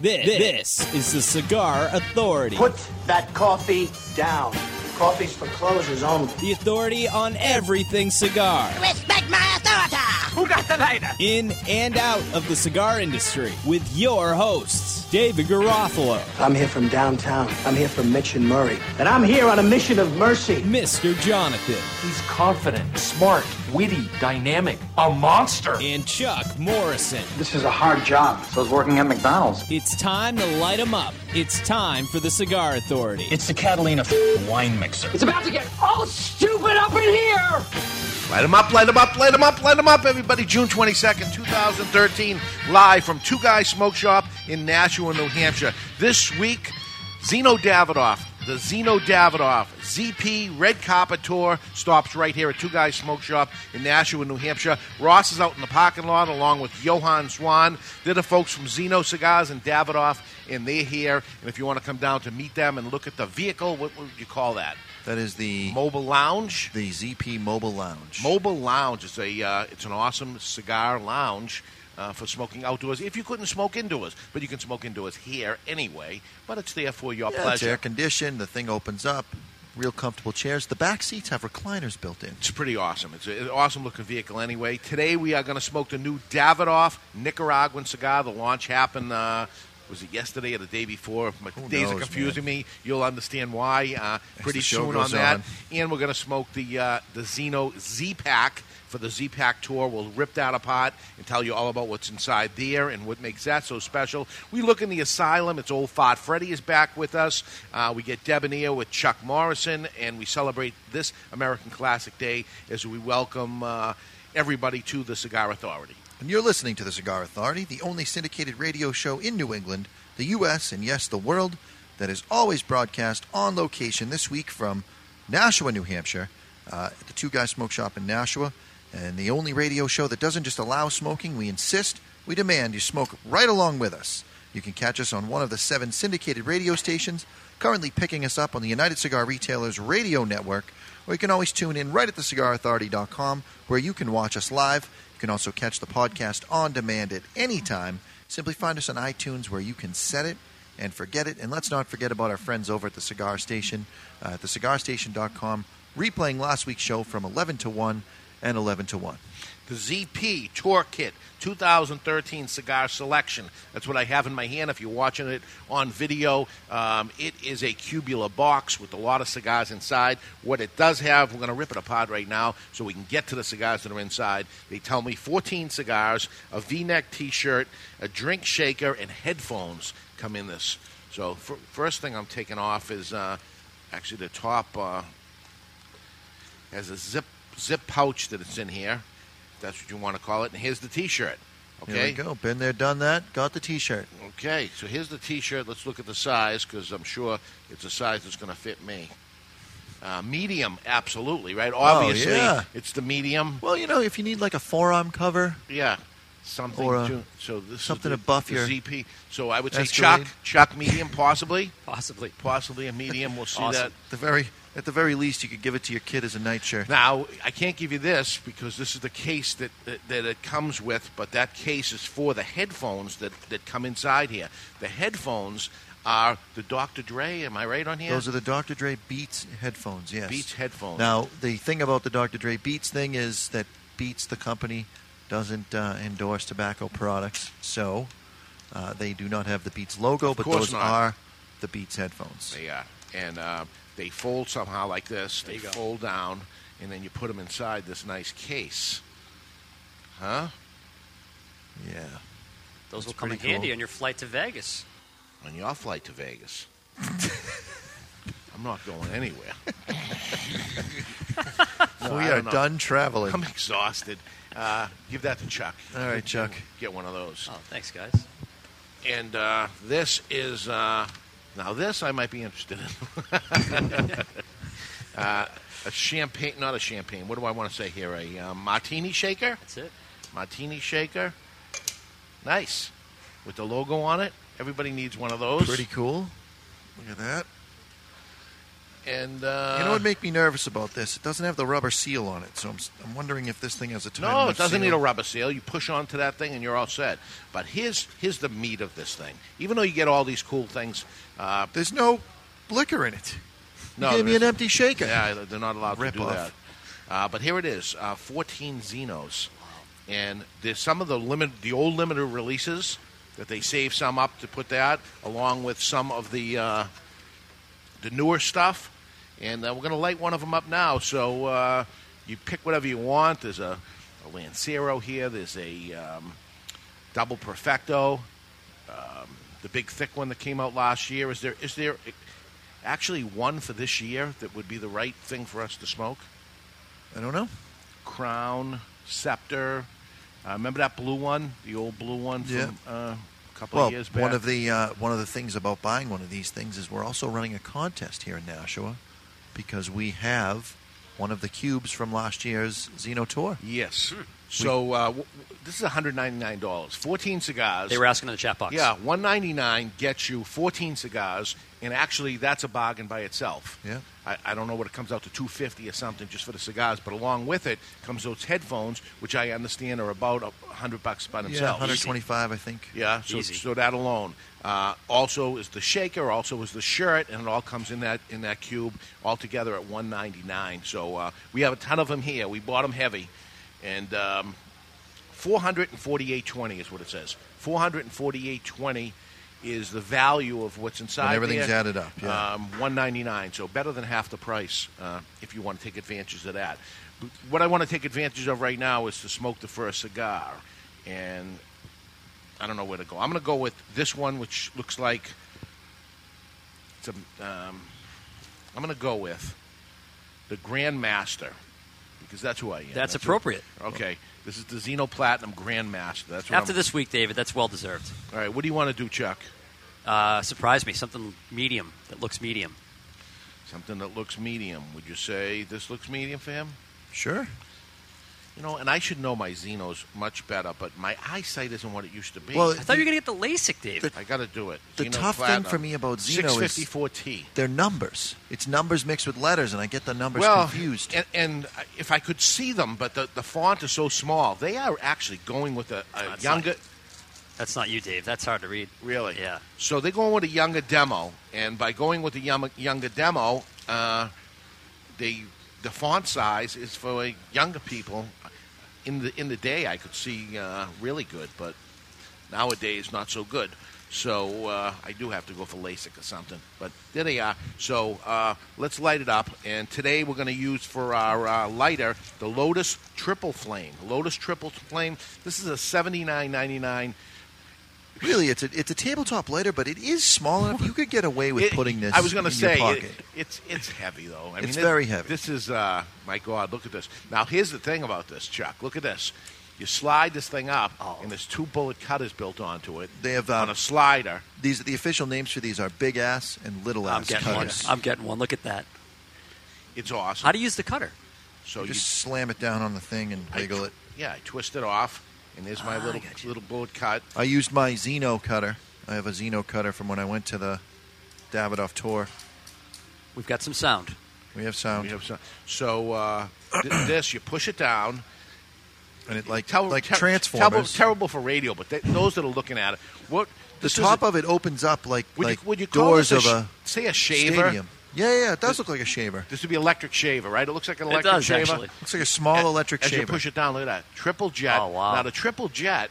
This, this is the Cigar Authority. Put that coffee down. Coffee's for closers only. The authority on everything cigar. Respect my authority! Who got the lighter? In and out of the cigar industry with your hosts, David Garofalo, I'm here from downtown. I'm here from Mitch and Murray. And I'm here on a mission of mercy. Mr. Jonathan, He's confident, smart, witty, dynamic, a monster. and Chuck Morrison. This is a hard job. So I was working at McDonald's. It's time to light light 'em up. It's time for the Cigar Authority. It's the Catalina wine mixer. It's about to get all stupid up in here! Light them up, light them up, light them up, light them up, everybody. June 22nd, 2013, live from Two Guys Smoke Shop in Nashua, New Hampshire. This week, Zino Davidoff, the Zino Davidoff ZP Red Carpet Tour stops right here at Two Guys Smoke Shop in Nashua, New Hampshire. Ross is out in the parking lot along with Johan Swan. They're the folks from Zino Cigars and Davidoff, and they're here. And if you want to come down to meet them and look at the vehicle, what would you call that? That is the Mobile Lounge? the ZP Mobile Lounge. Mobile Lounge is a uh, it's an awesome cigar lounge uh, for smoking outdoors. If you couldn't smoke indoors, but you can smoke indoors here anyway. But it's there for your yeah, it's air conditioned. The thing opens up. Real comfortable chairs. The back seats have recliners built in. It's pretty awesome. It's an awesome looking vehicle anyway. Today we are going to smoke the new Davidoff Nicaraguan cigar. The launch happened. Uh, was it yesterday or the day before? My Who days are knows, confusing me. You'll understand why uh, pretty soon on that. on. And we're going to smoke the uh, the Zino Z Pack for the Z Pack tour. We'll rip that apart and tell you all about what's inside there and what makes that so special. We look in the asylum. It's old Fart Freddy is back with us. Uh, we get Debonair with Chuck Morrison, and we celebrate this American Classic Day as we welcome uh, everybody to the Cigar Authority. And you're listening to the Cigar Authority, the only syndicated radio show in New England, the U.S., and yes, the world, that is always broadcast on location this week from Nashua, New Hampshire, uh, at the Two Guys Smoke Shop in Nashua, and the only radio show that doesn't just allow smoking, we insist, we demand you smoke right along with us. You can catch us on one of the seven syndicated radio stations, currently picking us up on the United Cigar Retailers radio network, or you can always tune in right at thecigarauthority.com where you can watch us live. You can also catch the podcast on demand at any time. Simply find us on iTunes where you can set it and forget it. And let's not forget about our friends over at the Cigar Station, uh, at thecigarstation.com, replaying last week's show from 11 to 1 and 11 to 1. The ZP Tour Kit 2013 cigar selection. That's what I have in my hand. If you're watching it on video, um, it is a cubular box with a lot of cigars inside. What it does have, we're going to rip it apart right now so we can get to the cigars that are inside. They tell me 14 cigars, a V-neck T-shirt, a drink shaker, and headphones come in this. So fir- first thing I'm taking off is uh, actually the top uh, has a zip zip pouch that it's in here. If that's what you want to call it. And here's the T-shirt. Here Okay. we go. Been there, done that. Got the T-shirt. Okay. So here's the T-shirt. Let's look at the size because I'm sure it's a size that's going to fit me. Uh, medium, absolutely, right? Obviously, Oh, yeah. it's the medium. Well, you know, if you need like a forearm cover, Yeah, something. Or, uh, to, so this something is to buff the your ZP. So I would say Escalade. Chuck, Chuck medium, possibly, Possibly. possibly a medium. We'll see Awesome. that. the very at the very least, you could give it to your kid as a nightshirt. Now, I can't give you this because this is the case that, that, that it comes with, but that case is for the headphones that, that come inside here. The headphones are the Dr. Dre, am I right on here? Those are the Dr. Dre Beats headphones. Yes. Beats headphones. Now, the thing about the Dr. Dre Beats thing is that Beats, the company, doesn't uh, endorse tobacco products, so uh, they do not have the Beats logo, but course those not. are the Beats headphones. They are. And uh, they fold somehow like this. They you go. fold down, and then you put them inside this nice case. Huh? Yeah. Those That's will come in pretty handy on your flight to Vegas. On your flight to Vegas. I'm not going anywhere. No, we are know. done traveling. I'm exhausted. Uh, give that to Chuck. All right, Chuck. Get one of those. Oh, thanks, guys. And uh, this is uh, now this I might be interested in. uh, a champagne, not a champagne. What do I want to say here? A uh, martini shaker. That's it. Martini shaker. Nice, with the logo on it. Everybody needs one of those. Pretty cool. Look at that. And uh, you know what make me nervous about this? It doesn't have the rubber seal on it, so I'm, I'm wondering if this thing has a tight No, it doesn't seal. need a rubber seal. You push onto that thing and you're all set. But here's here's the meat of this thing. Even though you get all these cool things, uh, There's no liquor in it. You no, gave me an empty shaker. Yeah, they're not allowed Rip to do off. that. Uh, but here it is, uh, 14 Zinos, and there's some of the limit, the old limited releases that they save some up to put that, along with some of the uh, the newer stuff. And uh, we're going to light one of them up now. So uh, you pick whatever you want. There's a, a Lancero here. There's a um, double Perfecto. Um, the big thick one that came out last year. Is there is there actually one for this year that would be the right thing for us to smoke? I don't know. Crown, Scepter. Uh, remember that blue one, the old blue one from Yeah. uh, couple Well, of years back. one of the uh, one of the things about buying one of these things is we're also running a contest here in Nashua because we have one of the cubes from last year's Zino Tour. yes. So uh, w- w- this is one hundred ninety nine dollars. Fourteen cigars. They were asking in the chat box. Yeah, one ninety nine gets you fourteen cigars, and actually that's a bargain by itself. Yeah. I, I don't know what it comes out to two fifty or something just for the cigars, but along with it comes those headphones, which I understand are about a hundred bucks by Yeah, themselves. 125, I think. Yeah, so, Easy. so that alone. Uh, also is the shaker, also is the shirt, and it all comes in that in that cube all together at one ninety nine. So uh, we have a ton of them here. We bought them heavy, and um, four hundred and forty eight twenty is what it says. Four hundred and forty eight twenty is the value of what's inside. When everything's there. added up, yeah. Um, one ninety nine, so better than half the price uh, if you want to take advantage of that. But what I want to take advantage of right now is to smoke the first cigar, and I don't know where to go. I'm going to go with this one, which looks like it's a. Um, I'm going to go with the Grandmaster because that's who I am. That's who- appropriate. okay, this is the Zino Platinum Grandmaster. That's what After I'm, this week, David, that's well deserved. All right, what do you want to do, Chuck? Uh, surprise me. Something medium that looks medium. Something that looks medium. Would you say this looks medium for him? Sure. You know, and I should know my Zinos much better, but my eyesight isn't what it used to be. Well, I thought you were going to get the LASIK, David. I got to do it. The Zino tough thing for me about Zino is- 654T. They're numbers. It's numbers mixed with letters, and I get the numbers well, confused. And, and if I could see them, but the, the font is so small, they are actually going with a, a That's younger. not- That's not you, Dave. That's hard to read. Really? Yeah. So they're going with a younger demo, and by going with a young, younger demo, uh, they the font size is for younger people. In the in the day, I could see uh, really good, but nowadays not so good. So uh, I do have to go for LASIK or something. But there they are. So uh, let's light it up. And today we're going to use for our uh, lighter the Lotus Triple Flame. Lotus Triple Flame. This is a seventy nine ninety nine. Really, it's a it's a tabletop lighter, but it is small enough. You could get away with It- putting this. I was going to say it, it's it's heavy though. I It's mean, it- very heavy. This is uh, my God. Look at this. Now here's the thing about this, Chuck. Look at this. You slide this thing up, and there's two bullet cutters built onto it. They have, uh, on a slider. These the official names for these are big ass and little I'm ass getting one. I'm getting one. Look at that. It's awesome. How do you use the cutter? so You you, just slam it down on the thing and wiggle tw- it. Yeah, I twist it off, and there's my Ah, little little bullet cut. I used my Zino cutter. I have a Zino cutter from when I went to the Davidoff tour. We've got some sound. We have sound, We have some- So uh, th- this, you push it down. and it like Ter- like ter- transformers. Terrible, terrible for radio, but they, those that are looking at it, what the top a- of it opens up like Would like you, would you call doors this of a, a say a shaver? stadium. Yeah, yeah, yeah, it does look like a shaver. This would be electric shaver, right? It looks like an It electric does, shaver. actually. Looks like a small A- electric As shaver. you push it down, look at that triple jet. Oh, wow. Now the triple jet,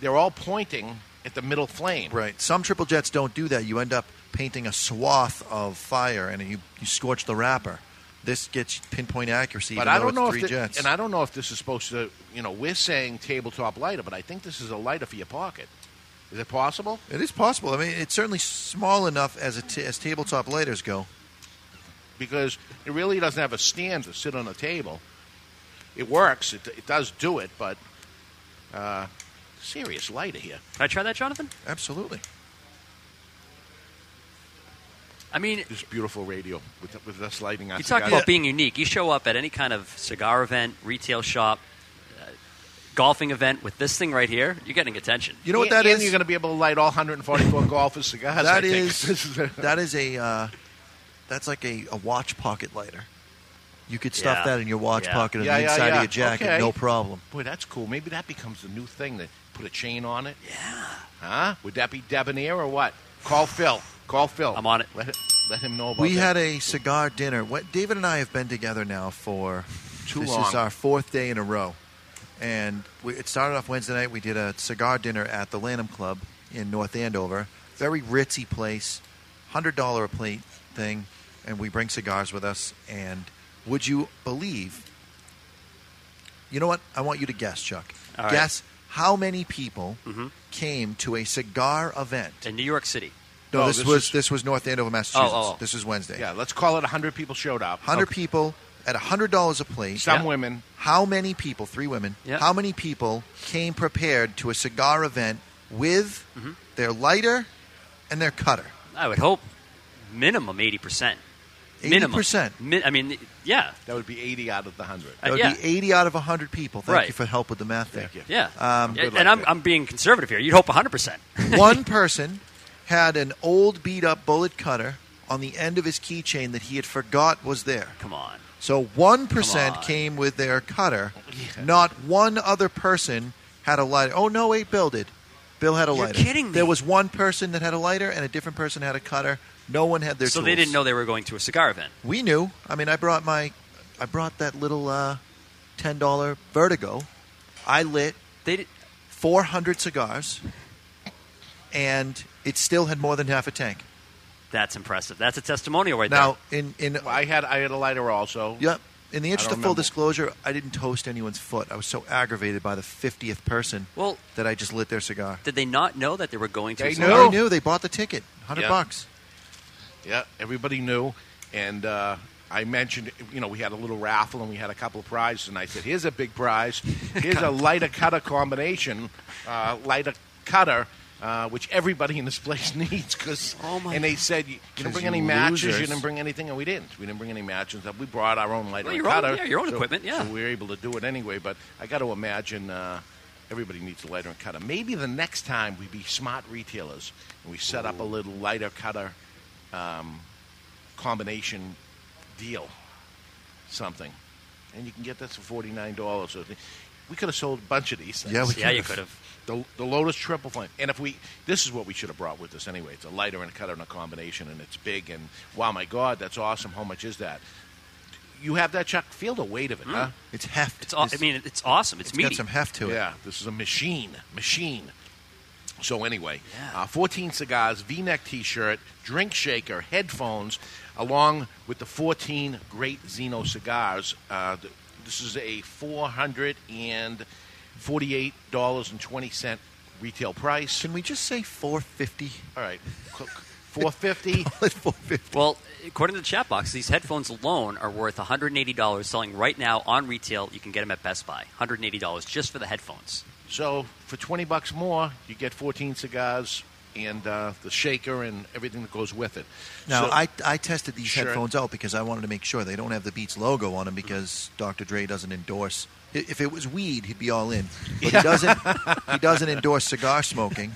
they're all pointing at the middle flame. Right. Some triple jets don't do that. You end up painting a swath of fire, and you you scorch the wrapper. This gets pinpoint accuracy. But even I though don't it's know three if, the, jets. and I don't know if this is supposed to. You know, we're saying tabletop lighter, but I think this is a lighter for your pocket. Is it possible? It is possible. I mean, it's certainly small enough as a t- as tabletop lighters go. Because it really doesn't have a stand to sit on a table. It works. It, it does do it, but uh, serious lighter here. Can I try that, Jonathan? Absolutely. I mean, This beautiful radio with with us lighting on. you talk about being unique. You show up at any kind of cigar event, retail shop, golfing event with this thing right here, you're getting attention. You know what and, that and is? You're going to be able to light all 144 golfers cigars. I That think. is This is a- that is a uh, that's like a, a watch pocket lighter. You could stuff Yeah. that in your watch Yeah. pocket on Yeah, the inside yeah. of your jacket, Okay. no problem. Boy, that's cool. Maybe that becomes the new thing. To put a chain on it. Yeah. Huh? Would that be debonair or what? Call Phil. Call Phil. I'm on it. Let, it- let him know about We that. had a cigar dinner. What David and I have been together now for Too this long. is our fourth day in a row, and we, it started off Wednesday night. We did a cigar dinner at the Lanham Club in North Andover. Very ritzy place, hundred dollar a plate thing, and we bring cigars with us. And would you believe? You know what? I want you to guess, Chuck. All right. Guess how many people Mhm. came to a cigar event. In New York City. No, Oh, this, this was is- this was North Andover, Massachusetts. Oh, oh. This was Wednesday. Yeah, let's call it 100 people showed up. Hundred Okay. people at hundred dollars a plate. Some Yeah. women. How many people? Three women. Yeah. How many people came prepared to a cigar event with Mm-hmm. their lighter and their cutter? I would hope minimum 80%. Eighty Minimum. percent. Mi- I mean, yeah. That would be 80 out of the 100. Uh, That would yeah. be eighty out of hundred people. Thank Right. you for help with the math there. Thank you. Yeah. Um, Yeah, good and luck I'm, there. I'm being conservative here. You'd hope 100%. One person had an old beat up bullet cutter on the end of his keychain that he had forgot was there. Come on. So one percent came with their cutter. Not one other person had a lighter. Oh no, wait, Bill did. Bill had a You're lighter. kidding me. There was one person that had a lighter, and a different person had a cutter. No one had their So tools. they didn't know they were going to a cigar event. We knew. I mean, I brought my, I brought that little uh, ten dollar Vertigo. I lit They did, four hundred cigars, and it still had more than half a tank. That's impressive. That's a testimonial right Now, in in Well, I had I had a lighter also. Yep. In the interest of full remember. disclosure, I didn't toast anyone's foot. I was so aggravated by the fiftieth person Well- that I just lit their cigar. Did they not know that they were going to They a knew. cigar I event? knew they bought the ticket, hundred Yeah. bucks. Yeah, everybody knew. And uh, I mentioned, you know, we had a little raffle and we had a couple of prizes. And I said, here's a big prize. Here's a lighter cutter combination, uh, lighter cutter. Uh, which everybody in this place needs, because Oh, my and they said you, you 'Cause didn't bring you any matches, losers. you didn't bring anything, and we didn't. We didn't bring any matches. We brought our own lighter Well, and your own- yeah, your own so- equipment, yeah. So we were able to do it anyway. But I got to imagine uh, everybody needs a lighter and cutter. Maybe the next time we be smart retailers and we set up a little lighter cutter um, combination deal, something, and you can get this for forty nine dollars. We could have sold a bunch of these things. Yeah, we Yeah, you could have. The, the Lotus Triple Flame. And if we, this is what we should have brought with us anyway. It's a lighter and a cutter and a combination, and it's big. And wow, my God, that's awesome. How much is that? You have that, Chuck? Feel the weight of it, huh? It's heft. It's, aw- I mean, it's awesome. It's, it's meaty. got some heft to it. Yeah, this is a machine. Machine. So anyway, Yeah. uh, 14 cigars, V-neck T-shirt, drink shaker, headphones, along with the 14 great Zino cigars. Uh, th- this is a 448 dollars and 20 cent retail price. Can we just say four fifty? All right, 450. four fifty. Well, according to the chat box, these headphones alone are worth $180 selling right now on retail. You can get them at Best Buy. $180 just for the headphones. So for 20 bucks more, you get 14 cigars and uh, the shaker and everything that goes with it. Now, So- I, I tested these Sure. headphones out because I wanted to make sure they don't have the Beats logo on them because Dr. Dre doesn't endorse. If it was weed, he'd be all in. But he doesn't. he doesn't endorse cigar smoking.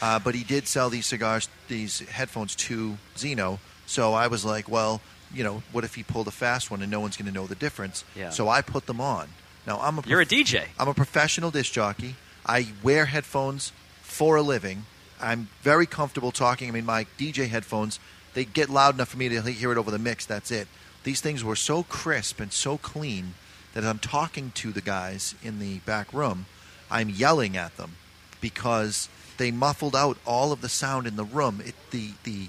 Uh, but he did sell these cigars, these headphones to Zino. So I was like, well, you know, what if he pulled a fast one and no one's going to know the difference? Yeah. So I put them on. Now I'm a You're a DJ. I'm a professional disc jockey. I wear headphones for a living. I'm very comfortable talking. I mean, my DJ headphones, they get loud enough for me to hear it over the mix. That's it. These things were so crisp and so clean that as I'm talking to the guys in the back room, I'm yelling at them because they muffled out all of the sound in the room. It, the, the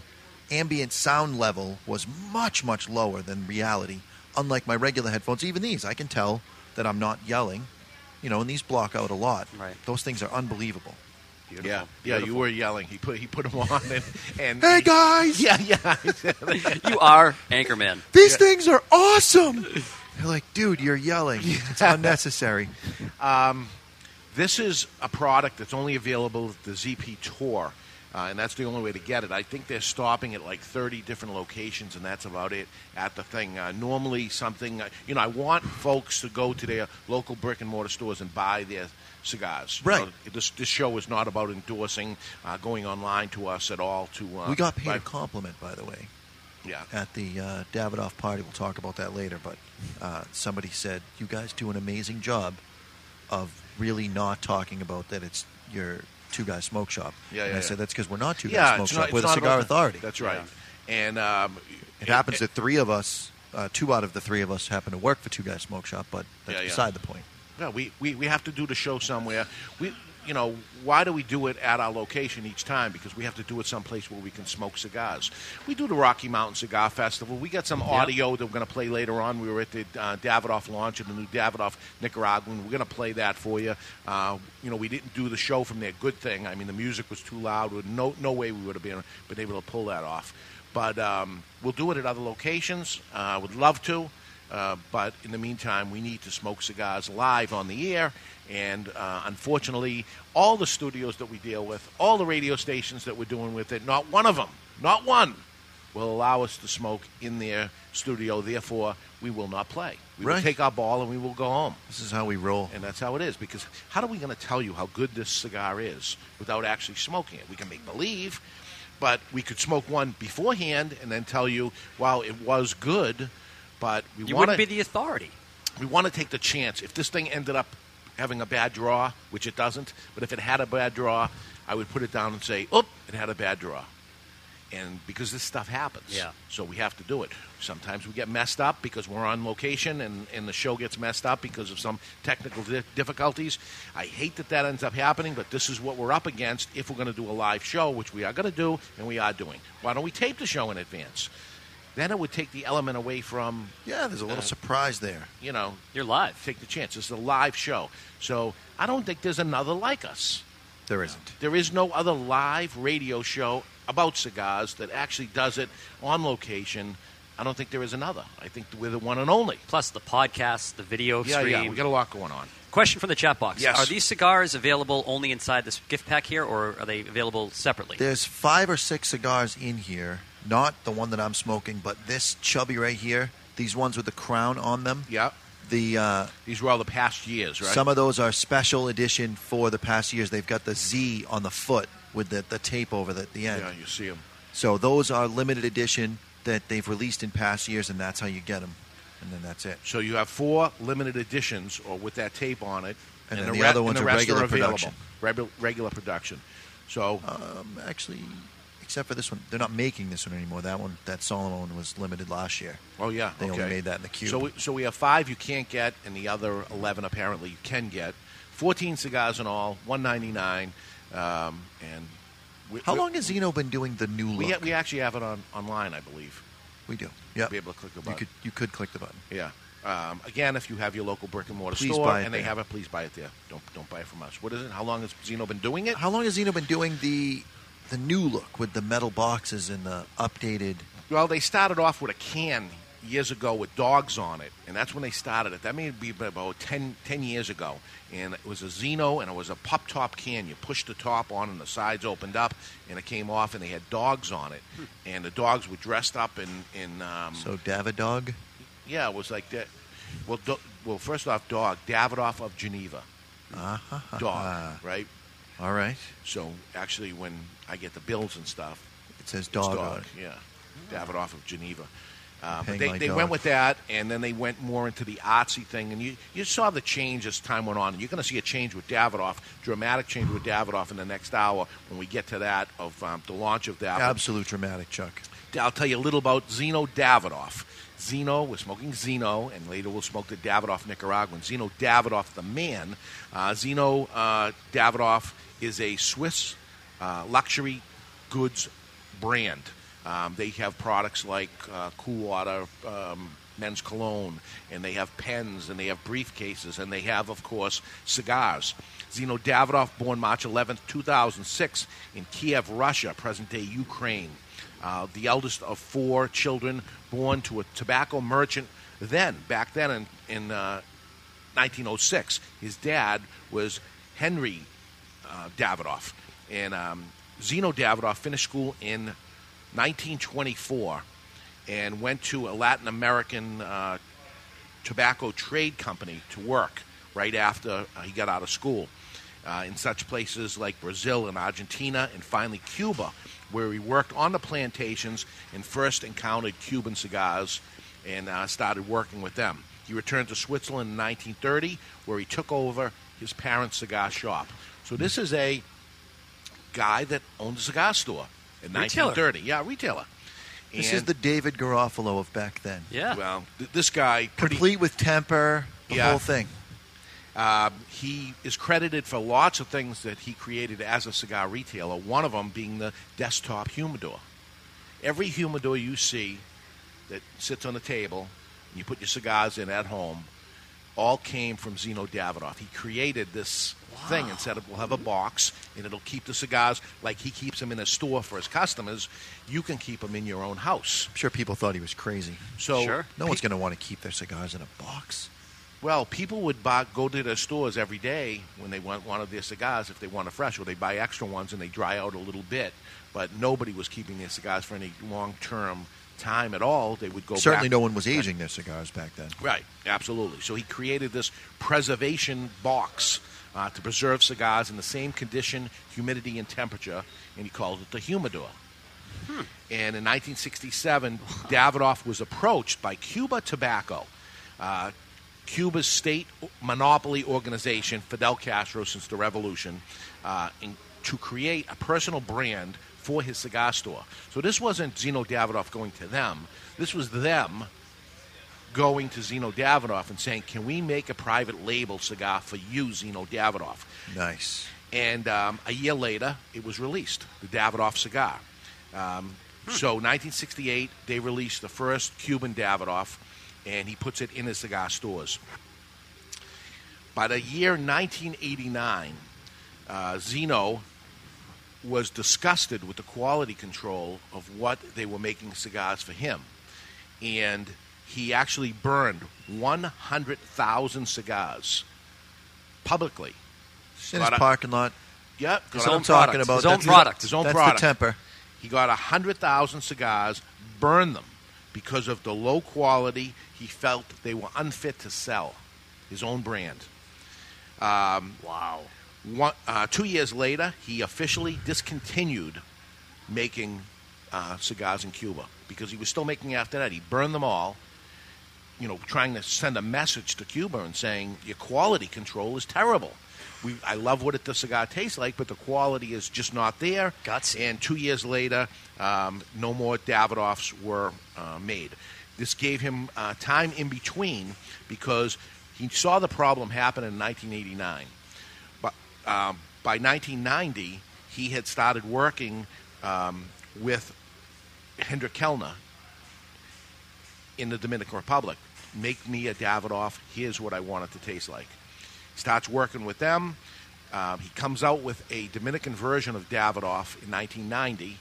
ambient sound level was much, much lower than reality, unlike my regular headphones. Even these, I can tell that I'm not yelling. You know, and these block out a lot. Right. Those things are unbelievable. Beautiful. Yeah, yeah, you were yelling. He put he put them on and, and Hey guys, yeah, yeah. You are Anchorman. these things are awesome. They're like, dude, you're yelling. It's unnecessary. this is a product that's only available at the ZP Tour, uh, and that's the only way to get it. I think they're stopping at like 30 different locations, and that's about it at the thing. Uh, normally, something uh, you know, I want folks to go to their local brick and mortar stores and buy their cigars. You Right. know, this this show is not about endorsing uh, going online to us at all. To uh, We got paid buy- a compliment, by the way. Yeah. at the uh, Davidoff party. We'll talk about that later. But uh, somebody said you guys do an amazing job of really not talking about that it's your two guy smoke shop. Yeah, and yeah, I said that's because we're not two guy Yeah, smoke shop. not, we're the Cigar Authority. That's right. And um, It happens that three of us, uh, two out of the three of us, happen to work for Two Guys Smoke Shop, but that's Yeah, yeah. beside the point. Yeah, we, we, we have to do the show somewhere. We, you know, why do we do it at our location each time? Because we have to do it someplace where we can smoke cigars. We do the Rocky Mountain Cigar Festival. We got some audio that we're going to play later on. We were at the uh, Davidoff launch of the new Davidoff Nicaraguan. We're going to play that for you. Uh, you know, we didn't do the show from there. Good thing. I mean, the music was too loud. No no way we would have been been able to pull that off. But um, we'll do it at other locations. Uh, would love to. Uh, but in the meantime, we need to smoke cigars live on the air. And uh, unfortunately, all the studios that we deal with, all the radio stations that we're doing with it, not one of them, not one, will allow us to smoke in their studio. Therefore, we will not play. We will take our ball and we will go home. This is how we roll. And that's how it is. Because how are we going to tell you how good this cigar is without actually smoking it? We can make believe, but we could smoke one beforehand and then tell you, well, it was good, but we want to be the authority. we want to take the chance. If this thing ended up having a bad draw, which it doesn't, but if it had a bad draw, I would put it down and say, "Oop, it had a bad draw." And because this stuff happens, Yeah. so we have to do it. Sometimes we get messed up because we're on location and, and the show gets messed up because of some technical di- difficulties. I hate that that ends up happening, but this is what we're up against if we're going to do a live show, which we are going to do and we are doing. Why don't we tape the show in advance? Then it would take the element away from Yeah, there's a little Uh, surprise there. you know, You're live. take the chance. It's a live show. So I don't think there's another like us. There isn't. There is no other live radio show about cigars that actually does it on location. I don't think there is another. I think we're the one and only. Plus the podcast, the video Yeah, stream. yeah, we got a lot going on. Question from the chat box. Yes. Are these cigars available only inside this gift pack here, or are they available separately? There's five or six cigars in here. Not the one that I'm smoking, but this chubby right here. These ones with the crown on them. Yeah, The uh, these were all the past years, right? some of those are special edition for the past years. They've got the Z on the foot with the, the tape over the, the end. yeah, you see them. So those are limited edition that they've released in past years, and that's how you get them. And then that's it. So you have four limited editions, or with that tape on it, And then the, the re- other and ones the are regular available. production. Regu- regular production. So Um, actually, except for this one, they're not making this one anymore. That one, that Solomon one, was limited last year. Oh yeah, They okay. only made that in the cube. So we, so we have five you can't get, and the other eleven apparently you can get. Fourteen cigars in all, one ninety nine, um, and we, How we, long has Zino been doing the new we, look? ha- we actually have it on online, I believe. We do. Yeah. Be able to click the You button. could you could click the button. Yeah. Um, again, if you have your local brick and mortar Please store and they there. have it, please buy it there. Don't don't buy it from us. What is it? How long has Zino been doing it? How long has Zino been doing the the new look with the metal boxes and the updated? Well, they started off with a can years ago with dogs on it, and that's when they started it. That may be about 10, 10 years ago. And it was a Zino, and it was a pop top can. You pushed the top on, and the sides opened up, and it came off, and they had dogs on it. And the dogs were dressed up in, in um, So David Dog. yeah, it was like that. Well, do, well, first off, dog, Davidoff of Geneva. Uh-huh. Dog, right? All right. So actually, when I get the bills and stuff, It says it's dog, dog, it. yeah, Davidoff of Geneva. Uh, but they, they dog. went with that, and then they went more into the artsy thing, and you, you saw the change as time went on. And you're going to see a change with Davidoff, dramatic change with Davidoff in the next hour when we get to that of um, the launch of that. Absolute dramatic, Chuck. I'll tell you a little about Zino Davidoff. Zino, we're smoking Zino, and later we'll smoke the Davidoff Nicaraguan. Zino Davidoff, the man. Uh, Zino uh, Davidoff is a Swiss uh, luxury goods brand. Um, they have products like uh, Cool Water, um, men's cologne, and they have pens, and they have briefcases, and they have, of course, cigars. Zino Davidoff, born March 11th, 2006, in Kiev, Russia, present day Ukraine. Uh, the eldest of four children born to a tobacco merchant then, back then in, in uh, 1906. His dad was Henry uh, Davidoff. And um, Zino Davidoff finished school in 1924 and went to a Latin American uh, tobacco trade company to work right after he got out of school. Uh, in such places like Brazil and Argentina and finally Cuba. where he worked on the plantations and first encountered Cuban cigars and uh, started working with them. He returned to Switzerland in 1930, where he took over his parents' cigar shop. So this is a guy that owned a cigar store in Retailer. 1930. Yeah, retailer. This And- is the David Garofalo of back then. Yeah. well, th- this guy pretty, Complete with temper, the Yeah. whole thing. Um, he is credited for lots of things that he created as a cigar retailer. One of them being the desktop humidor. Every humidor you see that sits on the table, and you put your cigars in at home, all came from Zino Davidoff. He created this thing and said we'll have a box and it'll keep the cigars like he keeps them in a store for his customers. You can keep them in your own house. I'm sure people thought he was crazy. So Sure. No one's going to want to keep their cigars in a box. Well, people would buy, go to their stores every day when they want, one of their cigars if they want a fresh, or they buy extra ones and they dry out a little bit. But nobody was keeping their cigars for any long term time at all. They would go Certainly, back- no one was aging their cigars back then. Right, absolutely. So he created this preservation box uh, to preserve cigars in the same condition, humidity, and temperature, and he called it the humidor. And in 1967, Davidoff was approached by Cubatabaco, uh, Cuba's state monopoly organization, Fidel Castro, since the revolution, uh, in, to create a personal brand for his cigar store. So this wasn't Zino Davidoff going to them. This was them going to Zino Davidoff and saying, "Can we make a private label cigar for you, Zino Davidoff?" Nice. And um, a year later, it was released, the Davidoff cigar. Um, So, 1968, they released the first Cuban Davidoff, and he puts it in his cigar stores. By the year 1989, uh, Zino was disgusted with the quality control of what they were making cigars for him. And he actually burned 100,000 cigars publicly. In his a- parking lot. Yep. His got a- own I'm talking product. about His own that's product. His own that's product. the temper. He got 100,000 cigars, burned them because of the low quality. He felt they were unfit to sell his own brand. Um, Wow. One, uh, two years later, he officially discontinued making uh, cigars in Cuba because he was still making after that. He burned them all, you know, trying to send a message to Cuba and saying your quality control is terrible. We, I love what it, the cigar tastes like, but the quality is just not there. Guts. And two years later, um, no more Davidoffs were uh, made. This gave him uh, time in between because he saw the problem happen in 1989. Um, by 1990, he had started working um, with Hendrik Kelner in the Dominican Republic. Make me a Davidoff. Here's what I want it to taste like. Starts working with them. Um, he comes out with a Dominican version of Davidoff in 1990.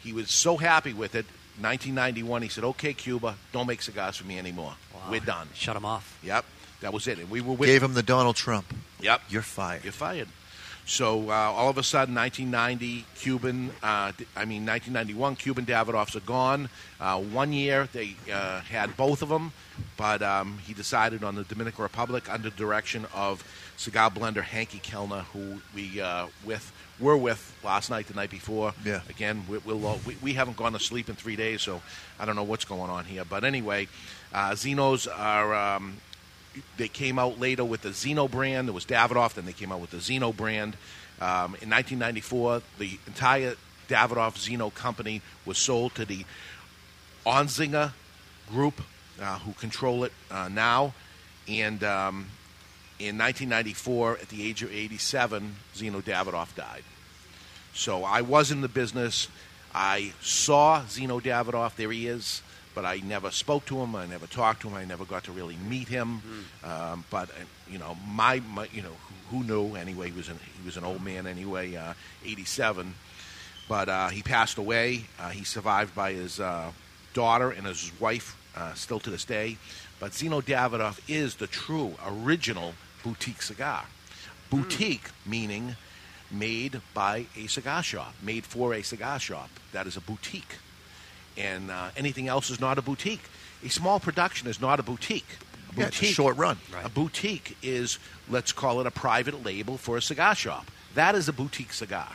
He was so happy with it. 1991, he said, "Okay, Cuba, don't make cigars for me anymore. We're done." Shut him off. Yep, that was it. And we were with Gave him the Donald Trump. Yep. You're fired. You're fired. So uh, all of a sudden, 1990, Cuban, uh, I mean 1991, Cuban Davidoffs are gone. Uh, one year they uh, had both of them, but um, he decided on the Dominican Republic under direction of cigar blender Henke Kelner, who we uh, with were with last night, the night before. Yeah. Again, we, we'll, we, we haven't gone to sleep in three days, so I don't know what's going on here. But anyway, uh, Xenos are um, they came out later with the Zino brand. There was Davidoff, then they came out with the Zino brand. Um, in 1994, the entire Davidoff Zino company was sold to the Oettinger Group, uh, who control it uh, now. And um, in 1994, at the age of 87, Zino Davidoff died. So I was in the business. I saw Zino Davidoff. There he is. But I never spoke to him. I never talked to him. I never got to really meet him. Um, but uh, you know, my, my you know, who, who knew anyway? He was an, he was an old man anyway, uh, 87. But uh, he passed away. Uh, he's survived by his uh, daughter and his wife uh, still to this day. But Zino Davidoff is the true original boutique cigar. Boutique meaning made by a cigar shop, made for a cigar shop. That is a boutique. And uh, anything else is not a boutique. A small production is not a boutique. A Yeah, it's a short run. A boutique is, let's call it a private label for a cigar shop. That is a boutique cigar.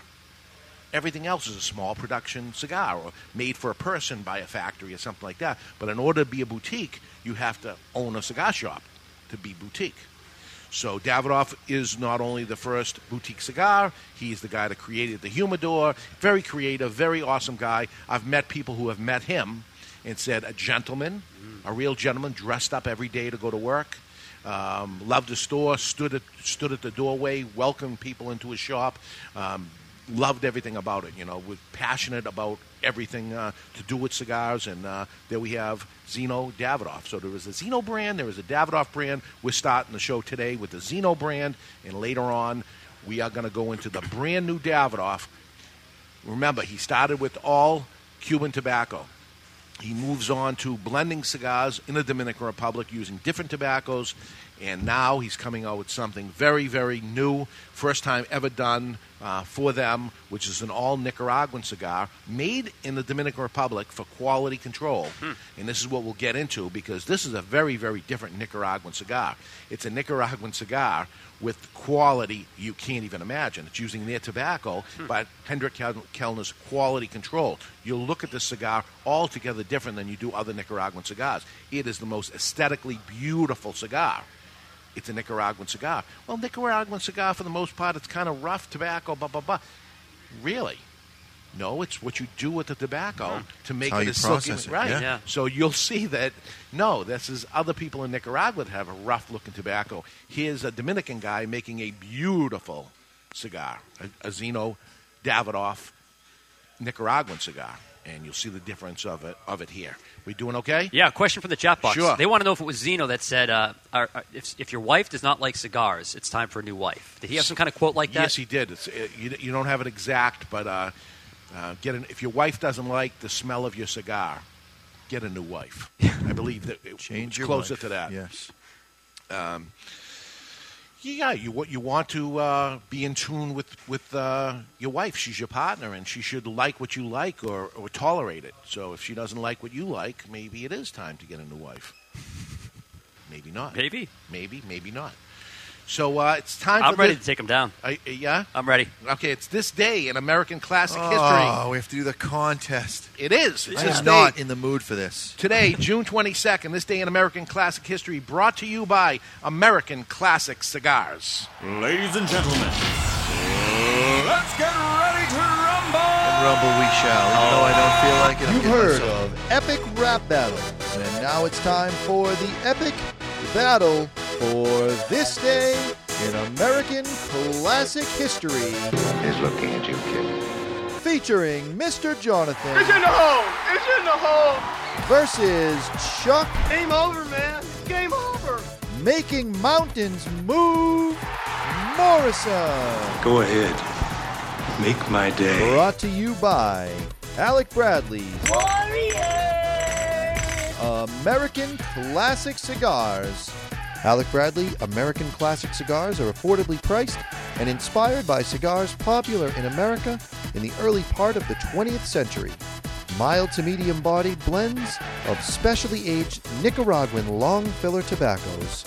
Everything else is a small production cigar or made for a person by a factory or something like that. But in order to be a boutique, you have to own a cigar shop to be boutique. So Davidoff is not only the first boutique cigar, he's the guy that created the humidor. Very creative, very awesome guy. I've met people who have met him and said a gentleman, a real gentleman, dressed up every day to go to work. Um, loved the store, stood at stood at the doorway, welcomed people into his shop. Um, loved everything about it. You know, was passionate about everything uh, to do with cigars. And uh, there we have Zino Davidoff. So there was a Zino brand, there was a Davidoff brand. We're starting the show today with the Zino brand, and later on we are going to go into the brand new Davidoff. Remember, he started with all Cuban tobacco. He moves on to blending cigars in the Dominican Republic using different tobaccos, and now he's coming out with something very, very new, first time ever done uh, for them, which is an all Nicaraguan cigar made in the Dominican Republic for quality control. And this is what we'll get into because this is a very, very different Nicaraguan cigar. It's a Nicaraguan cigar with quality you can't even imagine. It's using their tobacco, but Hendrik Kelner's quality control. You'll look at this cigar altogether different than you do other Nicaraguan cigars. It is the most aesthetically beautiful cigar. It's a Nicaraguan cigar. Well, Nicaraguan cigar, for the most part, it's kind of rough tobacco, blah, blah, blah. Really? No, it's what you do with the tobacco to make how it you a silky, process it, right? yeah. Yeah. So you'll see that no, this is other people in Nicaragua that have a rough looking tobacco. Here's a Dominican guy making a beautiful cigar, a, a Zino Davidoff Nicaraguan cigar, and you'll see the difference of it of it here. We doing okay? Yeah, question from the chat box. Sure. They want to know if it was Zino that said, uh, are, are- if, if your wife does not like cigars, it's time for a new wife. Did he have some kind of quote like that? Yes, he did. It's, uh you, you don't have it exact, but uh, uh, get an, if your wife doesn't like the smell of your cigar, get a new wife. I believe that it, Change it's your closer wife. to that. Yes. Yeah, you what you want to uh, be in tune with with uh, your wife. She's your partner, and she should like what you like or, or tolerate it. So if she doesn't like what you like, maybe it is time to get a new wife. Maybe not. Maybe. Maybe. Maybe not. So uh, it's time. I'm for ready this- to take him down. Uh, yeah. I'm ready. Okay, it's this day in American classic history. Oh, we have to do the contest. It is. It's I am day- not in the mood for this. Today, June 22nd, this day in American classic history, brought to you by American Classic Cigars. Ladies and gentlemen, let's get ready to rumble! And rumble we shall. Even though I don't feel like it. You've getting heard myself- of epic rap battles, and now it's time for the epic battle for this day in American classic history, Is looking at you, kid. featuring Mr. Jonathan It's in the hole! It's in the hole! versus Chuck, Game over, man! Game over! making mountains move, Morrison. Go ahead. Make my day. Brought to you by Alec Bradley. Warriors. American Classic Cigars. Alec Bradley American Classic Cigars are affordably priced and inspired by cigars popular in America in the early part of the 20th century. Mild to medium bodied blends of specially aged Nicaraguan long filler tobaccos.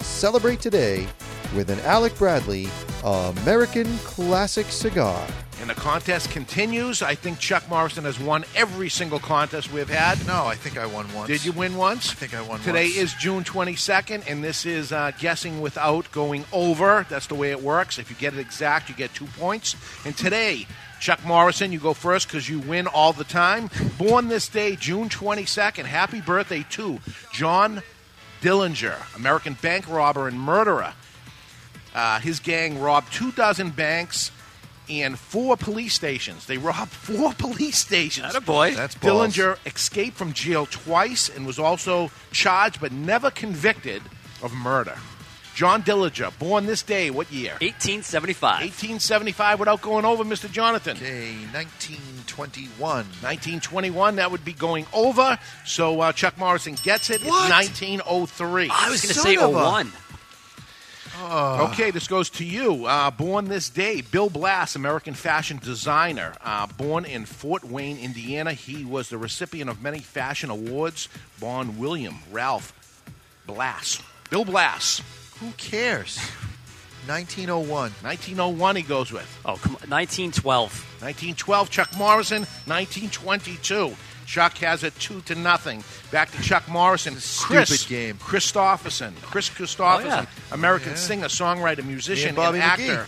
Celebrate today with an Alec Bradley American Classic Cigar. And the contest continues. I think Chuck Morrison has won every single contest we've had. No, I think I won once. Did you win once? I think I won Today once. is June 22nd, and this is uh, guessing without going over. That's the way it works. If you get it exact, you get two points. And today, Chuck Morrison, you go first because you win all the time. Born this day, June 22nd. Happy birthday to John Dillinger, American bank robber and murderer. Uh, his gang robbed two dozen banks and four police stations. They robbed four police stations. That boy. That's balls. Dillinger escaped from jail twice and was also charged but never convicted of murder. John Dillinger, born this day, what year? 1875. 1875 without going over, Mr. Jonathan. Okay, 1921. 1921, that would be going over. So uh, Chuck Morrison gets it. What? It's 1903. I was going to Son say of a- 01. Okay, this goes to you. Uh, born this day, Bill Blass, American fashion designer. Uh, born in Fort Wayne, Indiana, he was the recipient of many fashion awards. Born William Ralph Blass. Bill Blass. Who cares? 1901. 1901 he goes with. Oh, come on. 1912. 1912, Chuck Morrison. 1922. Chuck has it two to nothing. Back to Chuck Morrison. Stupid Kris game. Kristofferson. Kris Kristofferson, Oh, yeah. American Yeah. singer, songwriter, musician, Me and actor.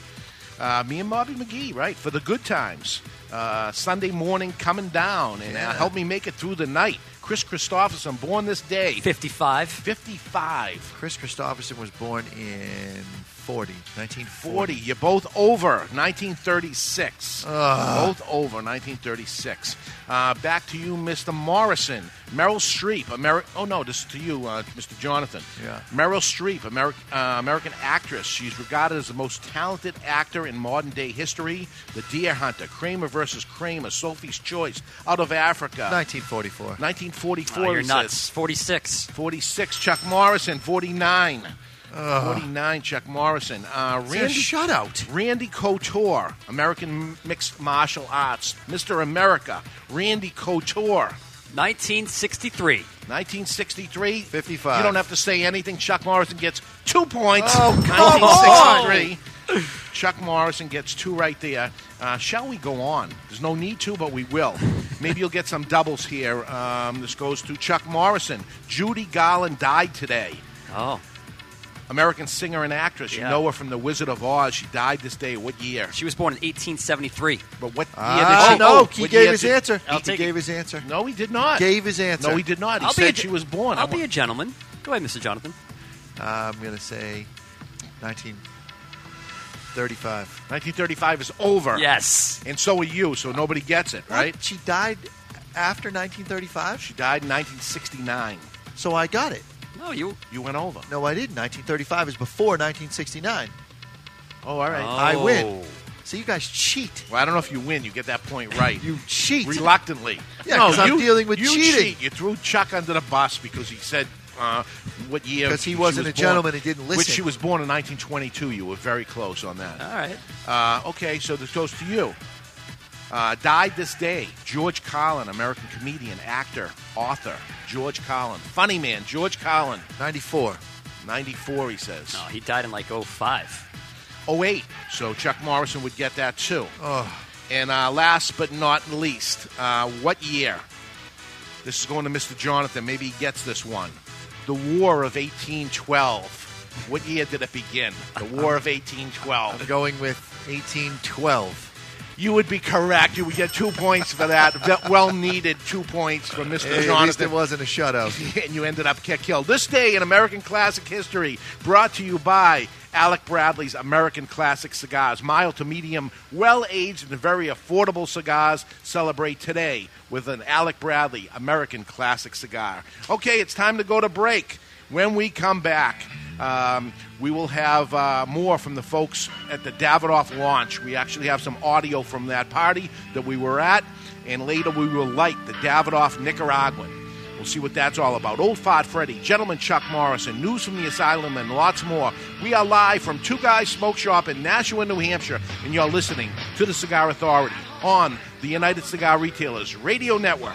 Uh, me and Bobby McGee, right? For the good times. Uh, Sunday morning coming down and uh, Yeah. help me make it through the night. Kris Kristofferson, born this day. 55. 55. Kris Kristofferson was born in 40, 1940. 40. You're both over 1936. Ugh. Both over 1936. Uh, back to you, Mr. Morrison. Meryl Streep. Ameri- oh, no, this is to you, uh, Mr. Jonathan. Yeah. Meryl Streep, Ameri- uh, American actress. She's regarded as the most talented actor in modern day history. The Deer Hunter, Kramer versus Kramer, Sophie's Choice, Out of Africa. 1944. 1944. Oh, you're nuts. says. 46. 46, Chuck Morrison. 49. 49, Chuck Morrison. Uh, It's a Randy, shutout. Randy Couture, American Mixed Martial Arts. Mr. America, Randy Couture. 1963. 1963. 55. You don't have to say anything. Chuck Morrison gets two points. Oh, come 1963. Chuck Morrison gets two right there. Uh, shall we go on? There's no need to, but we will. Maybe you'll get some doubles here. Um, this goes to Chuck Morrison. Judy Garland died today. Oh. American singer and actress. You know her from The Wizard of Oz. She died this day. What year? She was born in 1873. But what year did she? no, oh, he what gave his did- answer. I'll he take gave it. his answer. No, he did not. Gave his answer. No, he did not. He I'll be said a ge- she was born. I'll I be a gentleman. Go ahead, Mr. Jonathan. Uh, I'm going to say 1935. 1935 is over. Yes. And so are you, so nobody gets it, right? What? She died after 1935? She died in 1969. So I got it. No, you. You went over. No, I didn't. 1935 is before 1969. Oh, all right. I win. Oh. So you guys cheat. Well, I don't know if you win. You get that point right. You cheat. Reluctantly. Yeah, no, 'cause I'm dealing with you cheating. Cheat. You threw Chuck under the bus because he said uh, what year. 'Cause he wasn't was a born. gentleman, he didn't listen. Which she was born in 1922. You were very close on that. All right. Uh, okay, so this goes to you. Uh, died this day. George Carlin, American comedian, actor, author. George Carlin. Funny man, George Carlin. 94. 94, he says. No, he died in like 05. 08. So Chuck Morrison would get that too. Oh, And uh, last but not least, uh, what year? This is going to Mr. Jonathan. Maybe he gets this one. The War of 1812. What year did it begin? The War of I'm 1812. going with 1812. You would be correct. You would get two points for that. well needed two points for Mr. Least Jonathan. it wasn't a shutout. and you ended up get killed. This day in American classic history, brought to you by Alec Bradley's American Classic Cigars. Mild to medium, well aged, and very affordable cigars. Celebrate today with an Alec Bradley American Classic Cigar. Okay, it's time to go to break. When we come back, um, we will have uh, more from the folks at the Davidoff launch. We actually have some audio from that party that we were at, and later we will light the Davidoff Nicaraguan. We'll see what that's all about. Old Fart Freddy, Gentleman Chuck Morrison, news from the asylum, and lots more. We are live from Two Guys Smoke Shop in Nashua, New Hampshire, and you're listening to the Cigar Authority on the United Cigar Retailers Radio Network.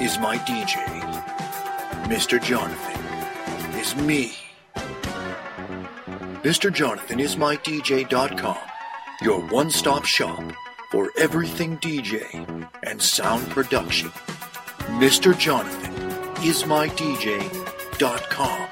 is my DJ. Mr. Jonathan is me. Mr. Jonathan is my DJ.com, your one stop shop for everything DJ and sound production. Mr. Jonathan is my DJ.com.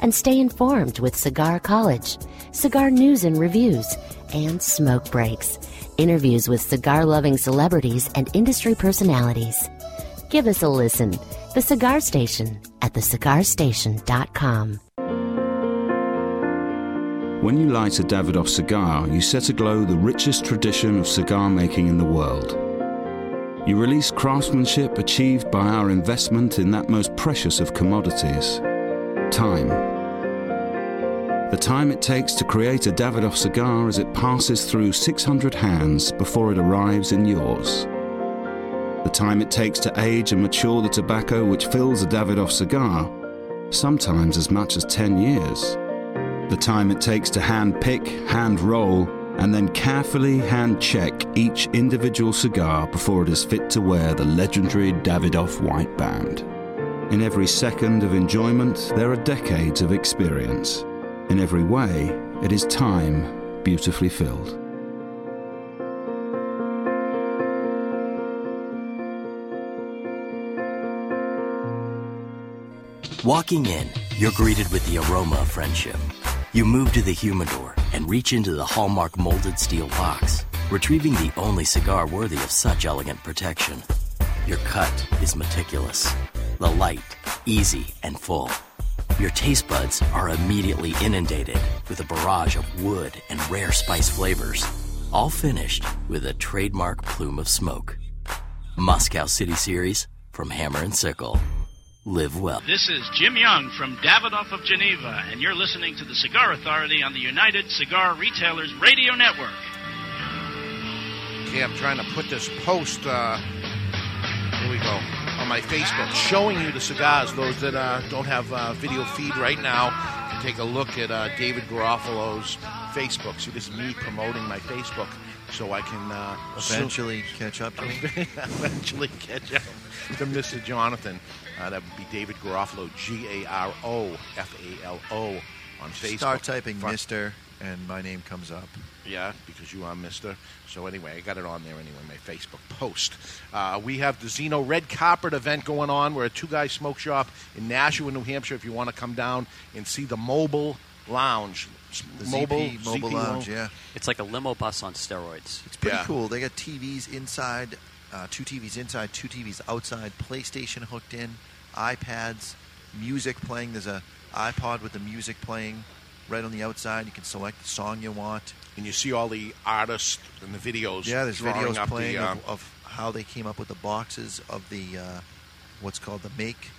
And stay informed with Cigar College, cigar news and reviews, and smoke breaks, interviews with cigar loving celebrities and industry personalities. Give us a listen. The Cigar Station at thecigarstation.com. When you light a Davidoff cigar, you set aglow the richest tradition of cigar making in the world. You release craftsmanship achieved by our investment in that most precious of commodities time. The time it takes to create a Davidoff cigar as it passes through 600 hands before it arrives in yours. The time it takes to age and mature the tobacco which fills a Davidoff cigar, sometimes as much as 10 years. The time it takes to hand pick, hand roll, and then carefully hand check each individual cigar before it is fit to wear the legendary Davidoff white band. In every second of enjoyment, there are decades of experience. In every way, it is time beautifully filled. Walking in, you're greeted with the aroma of friendship. You move to the humidor and reach into the Hallmark molded steel box, retrieving the only cigar worthy of such elegant protection. Your cut is meticulous, the light, easy, and full. Your taste buds are immediately inundated with a barrage of wood and rare spice flavors, all finished with a trademark plume of smoke. Moscow City Series from Hammer and Sickle. Live well. This is Jim Young from Davidoff of Geneva, and you're listening to the Cigar Authority on the United Cigar Retailers Radio Network. Okay, I'm trying to put this post. Uh, here we go on my Facebook, showing you the cigars. Those that uh, don't have uh, video feed right now, can take a look at uh, David Garofalo's Facebook. So this is me promoting my Facebook, so I can uh, Eventually catch up to eventually catch up to Mr. Jonathan. Uh, that would be David Garofalo, G A R O F A L O, on Facebook. Start typing Front- Mister, and my name comes up. Yeah, because you are Mister. So anyway, I got it on there anyway, my Facebook post. Uh, we have the Zino Red Carpet event going on. We're a two-guy smoke shop in Nashua, New Hampshire. If you want to come down and see the mobile lounge, The mobile ZP Mobile Lounge, yeah. It's like a limo bus on steroids. It's pretty cool. They got TVs inside, uh, two TVs inside, two TVs outside, PlayStation hooked in, iPads, music playing. There's a iPod with the music playing right on the outside. You can select the song you want. And you see all the artists and the videos. Yeah, there's videos playing the, uh, of, of how they came up with the boxes of the uh, what's called the make.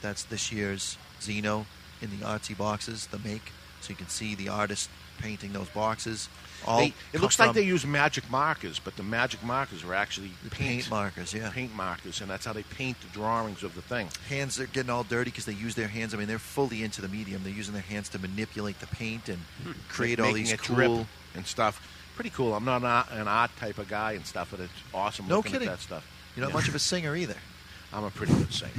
That's this year's Zino in the artsy boxes, the make. So you can see the artist painting those boxes. All They- it come looks like they use magic markers, but the magic markers are actually paint, paint markers, yeah. paint markers, and that's how they paint the drawings of the thing. hands are getting all dirty because they use their hands. I mean, they're fully into the medium. They're using their hands to manipulate the paint and create all Hmm. These cool. and stuff. Pretty cool. I'm not an art, an art type of guy and stuff, but it's awesome No looking kidding. at that stuff. You're not Yeah. much of a singer either. I'm a pretty good singer.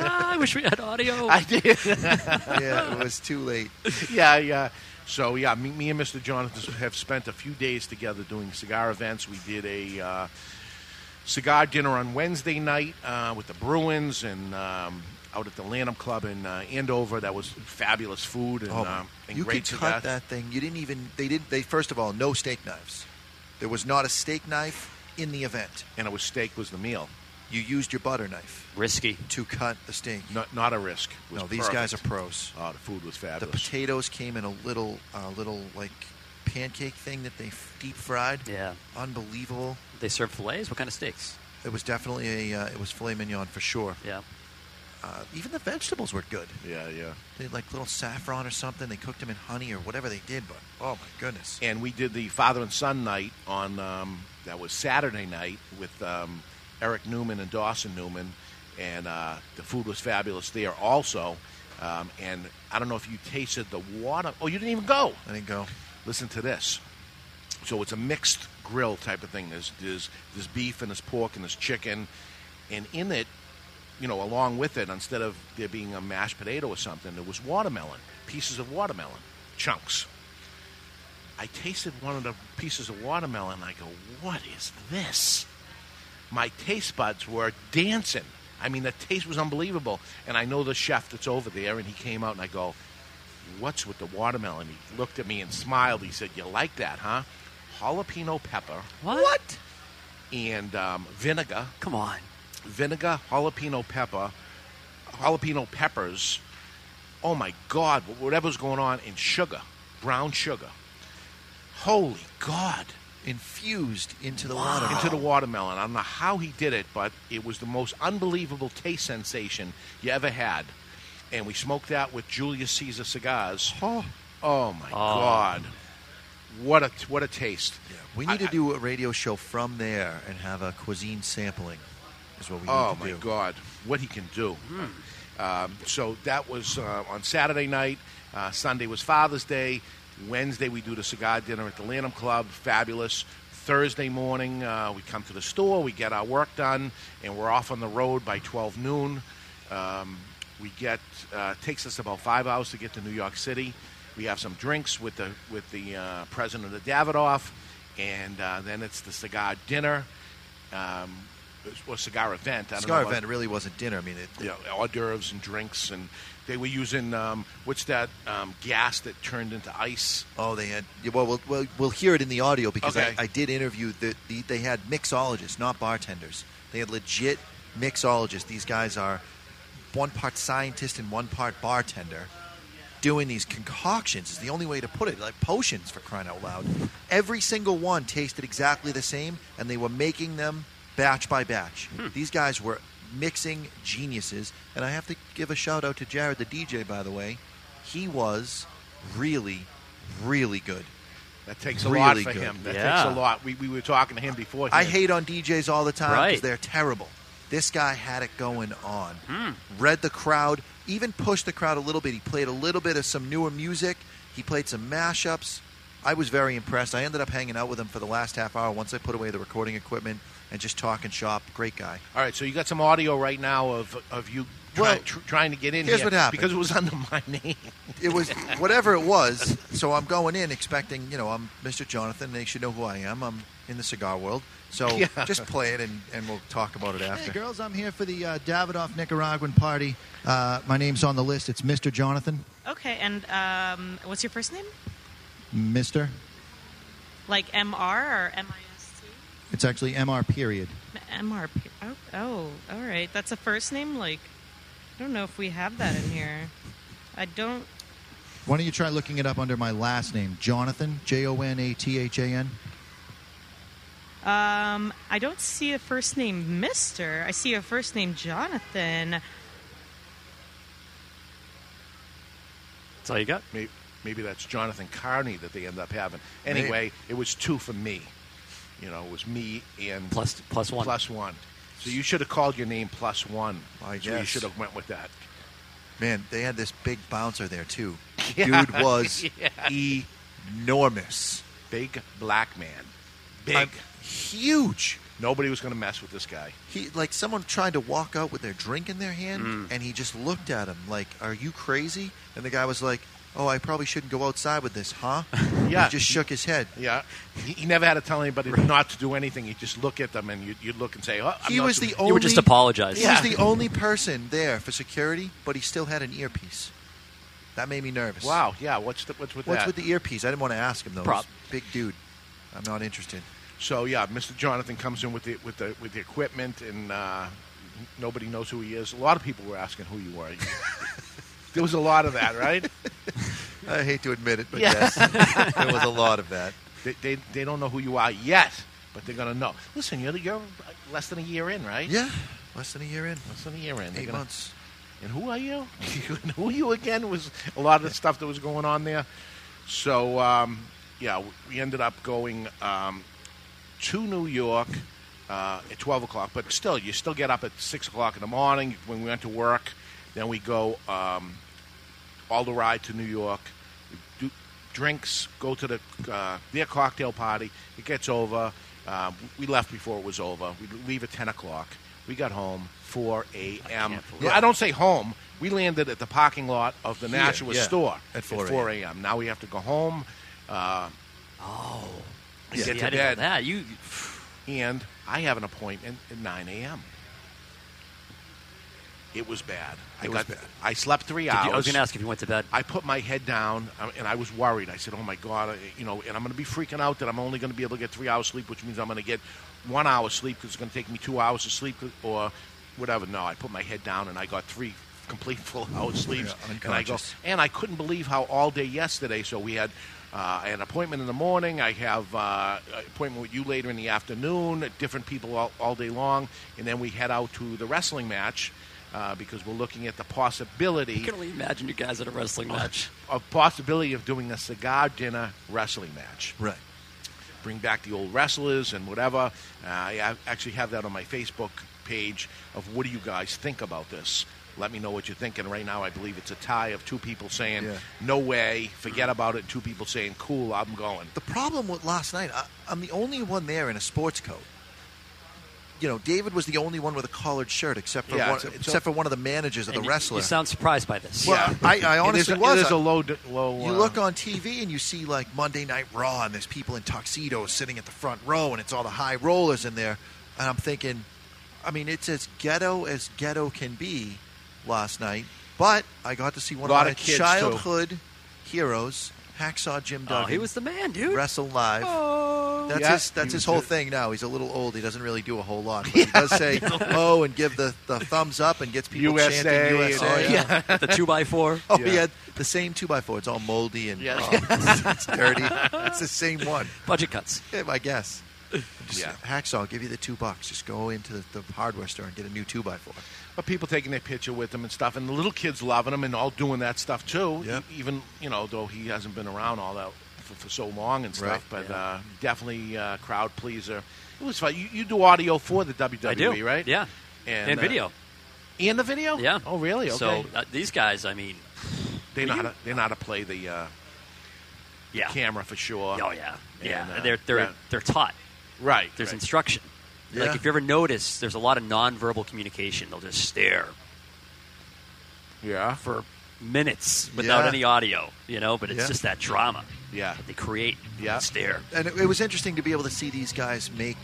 Ah, I wish we had audio. I did. yeah, it was too late. yeah, yeah. So yeah, me, me and Mr. Jonathan have spent a few days together doing cigar events. We did a uh, cigar dinner on Wednesday night uh, with the Bruins and um, out at the Lanam Club in uh, Andover. That was fabulous food and, Oh, um, and you great could cut that thing. You didn't even. They did. They first of all, no steak knives. There was not a steak knife in the event, and it was steak was the meal. You used your butter knife. Risky to cut the steak. Not not a risk. No, these guys are pros. Oh, the food was fabulous. The potatoes came in a little, uh, little like pancake thing that they f- deep fried. Yeah, unbelievable. They serve fillets. What kind of steaks? It was definitely a. Uh, it was filet mignon for sure. Yeah. Uh, even the vegetables were good. Yeah, yeah. They had like little saffron or something. They cooked them in honey or whatever they did. But oh my goodness. and we did the father and son night on um, that was Saturday night with um, Eric Newman and Dawson Newman, and uh, the food was fabulous there also. Um, and I don't know if you tasted the water. Oh, you didn't even go. I didn't go. Listen to this. So it's a mixed grill type of thing. There's there's there's beef and there's pork and there's chicken, and in it, you know, along with it, instead of there being a mashed potato or something, there was watermelon, pieces of watermelon, chunks. I tasted one of the pieces of watermelon. And I go, what is this? My taste buds were dancing. I mean, the taste was unbelievable. And I know the chef that's over there, and he came out, and I go, what's with the watermelon? He looked at me and smiled. He said, you like that, huh? Jalapeno pepper. What? And um, vinegar. Come on. Vinegar, jalapeno pepper, jalapeno peppers. Oh my God, whatever's going on, and sugar, brown sugar. Holy God. Infused into the Wow. watermelon. Into the watermelon. I don't know how he did it, but it was the most unbelievable taste sensation you ever had. And we smoked that with Julius Caesar cigars. Oh, my God. What a what a taste. We need to do a radio show from there and have a cuisine sampling. Is what we need Oh to my do. God, what he can do! Um, so that was uh, on Saturday night. Uh, Sunday was Father's Day. Wednesday we do the cigar dinner at the Lanam Club. Fabulous. Thursday morning uh, we come to the store. We get our work done, and we're off on the road by 12 noon. Um, we get uh, takes us about five hours to get to New York City. We have some drinks with the with the uh, president of the Davidoff, and uh, then it's the cigar dinner. Um, or cigar event. I don't Cigar know what- event really wasn't dinner. I mean, it, yeah, hors d'oeuvres and drinks, and they were using um, what's that um, gas that turned into ice? Oh, they had. Well, we'll we'll, we'll hear it in the audio because Okay. I, I did interview the, the. They had mixologists, not bartenders. They had legit mixologists. These guys are one part scientist and one part bartender, doing these concoctions. Is the only way to put it, like potions for crying out loud. Every single one tasted exactly the same, and they were making them batch by batch. These guys were mixing geniuses, and I have to give a shout out to Jared, the DJ, by the way. He was really, really good. That takes a really lot for good. him. That takes a lot. We, we were talking to him before. I hate on DJs all the time because Right. they're terrible. This guy had it going on. Hmm. Read the crowd, even pushed the crowd a little bit. He played a little bit of some newer music. He played some mashups. I was very impressed. I ended up hanging out with him for the last half hour once I put away the recording equipment and just talking shop. Great guy. All right, so you got some audio right now of of you try, Well, tr- trying to get in here's here what happened. because it was under my name. It was whatever it was. So I'm going in expecting, you know, I'm Mr. Jonathan. They should know who I am. I'm in the cigar world. So Yeah. just play it and, and we'll talk about it after. Hey, girls, I'm here for the uh, Davidoff Nicaraguan party. Uh, my name's on the list. It's Mr. Jonathan. Okay, and um, what's your first name? Mr. Like MR or M I S T? It's actually MR period. MR. Oh, oh, all right. That's a first name? Like, I don't know if we have that in here. I don't. Why don't you try looking it up under my last name, Jonathan, J O N A T H A N? Um, I don't see a first name Mister. I see a first name Jonathan. That's all you got? Maybe, maybe that's Jonathan Carney that they end up having. Anyway, it was two for me. You know, it was me and Plus- plus one. Plus one. So you should have called your name plus one. I So you should have went with that. Man, they had this big bouncer there too. Yeah. Dude was Yeah. enormous. Big black man. Big. I'm huge. Nobody was going to mess with this guy. He like someone tried to walk out with their drink in their hand, Mm. and he just looked at him like, "Are you crazy?" And the guy was like, "Oh, I probably shouldn't go outside with this, huh?" Yeah. he just shook his head. Yeah, he, he never had to tell anybody not to do anything. He'd just look at them, and you'd, you'd look and say, "Oh, I'm he not was doing the it." only. He Yeah. was the only person there for security, but he still had an earpiece. That made me nervous. Wow. Yeah. What's the, what's with that? What's that? with the earpiece? I didn't want to ask him though. Prop. He's a Big dude. I'm not interested. So yeah, Mr. Jonathan comes in with the with the with the equipment, and uh, nobody knows who he is. A lot of people were asking who you were. there was a lot of that, right? I hate to admit it, but Yeah. yes, there was a lot of that. They, they they don't know who you are yet, but they're gonna know. Listen, you're you're less than a year in, right? Yeah, less than a year in. Less than a year in. They're Eight gonna- months. And who are you? and who are you again? Was a lot of the stuff that was going on there. So um, yeah, we ended up going um, to New York uh, at twelve o'clock. But still, you still get up at six o'clock in the morning when we went to work. Then we go um, all the ride to New York. Do drinks, go to the uh, their cocktail party. It gets over. Uh, we left before it was over. We leave at ten o'clock. We got home four a.m. believe I, don't say home. We landed at the parking lot of the Here, Nashua yeah, store at 4 4 a.m. Now we have to go home. Uh, oh, See, get I to know bed. that. You and I have an appointment at 9 a.m. It was bad. I It was got. bad. I slept three Did you- hours. I was gonna ask if you went to bed. I put my head down, um, and I was worried. I said, "Oh my God!" I- You know, and I'm going to be freaking out that I'm only going to be able to get three hours sleep, which means I'm going to get one hour sleep because it's going to take me two hours to sleep or whatever. No, I put my head down and I got three complete full hours sleeps, Yeah, and I go, and I couldn't believe how all day yesterday. So we had. Uh, an appointment in the morning. I have uh, an appointment with you later in the afternoon. Different people all, all day long, and then we head out to the wrestling match uh, because we're looking at the possibility. I can only imagine you guys at a wrestling match. A possibility of doing a cigar dinner wrestling match. Right. Bring back the old wrestlers and whatever. Uh, I actually have that on my Facebook page of what do you guys think about this? Let me know what you're thinking. Right now, I believe it's a tie of two people saying Yeah. no way, forget about it. Two people saying cool, I'm going. The problem with last night, I, I'm the only one there in a sports coat. You know, David was the only one with a collared shirt, except for Yeah, one, it's except for one of the managers of the wrestler. You sound surprised by this. Well, I, I honestly it is, was. It is a low, low. You uh, look on TV and you see like Monday Night Raw, and there's people in tuxedos sitting at the front row, and it's all the high rollers in there. And I'm thinking, I mean, it's as ghetto as ghetto can be last night. But I got to see one of my of kids, too. childhood heroes, Hacksaw Jim Oh, he was the man, dude. wrestle live. Oh, that's Yeah, his. That's his whole thing now. He's a little old. He doesn't really do a whole lot. But he does say "oh" and give the, the thumbs up and gets people USA, chanting USA. oh, yeah. The two by four. Oh, he Yeah. had the same two by four. It's all moldy and Yeah. Uh, oh, it's, it's dirty. It's the same one. Budget cuts. Yeah, I guess. Just, Yeah. Hacksaw, I'll give you the two bucks. Just go into the, the hardware store and get a new two by four. But people taking their picture with him and stuff, and the little kids loving him and all doing that stuff too. Yep. E- Even you know, though he hasn't been around all that for, for so long and stuff, Right, but uh, definitely uh, crowd pleaser. It was fun. You, you do audio for the WWE, I do. right? Yeah. And, And uh, video. and the video. Yeah. Oh, really? Okay. So uh, these guys, I mean, they know how to they know how to play the uh, yeah. camera for sure. Oh yeah. Yeah. And, uh, they're they're yeah. they're taught. Right. There's right. instruction. Yeah. Like if you ever notice, there's a lot of nonverbal communication. They'll just stare yeah. for minutes without Yeah. any audio, you know. But it's Yeah. just that drama Yeah. that they create. Yeah. Stare. And it, it was interesting to be able to see these guys make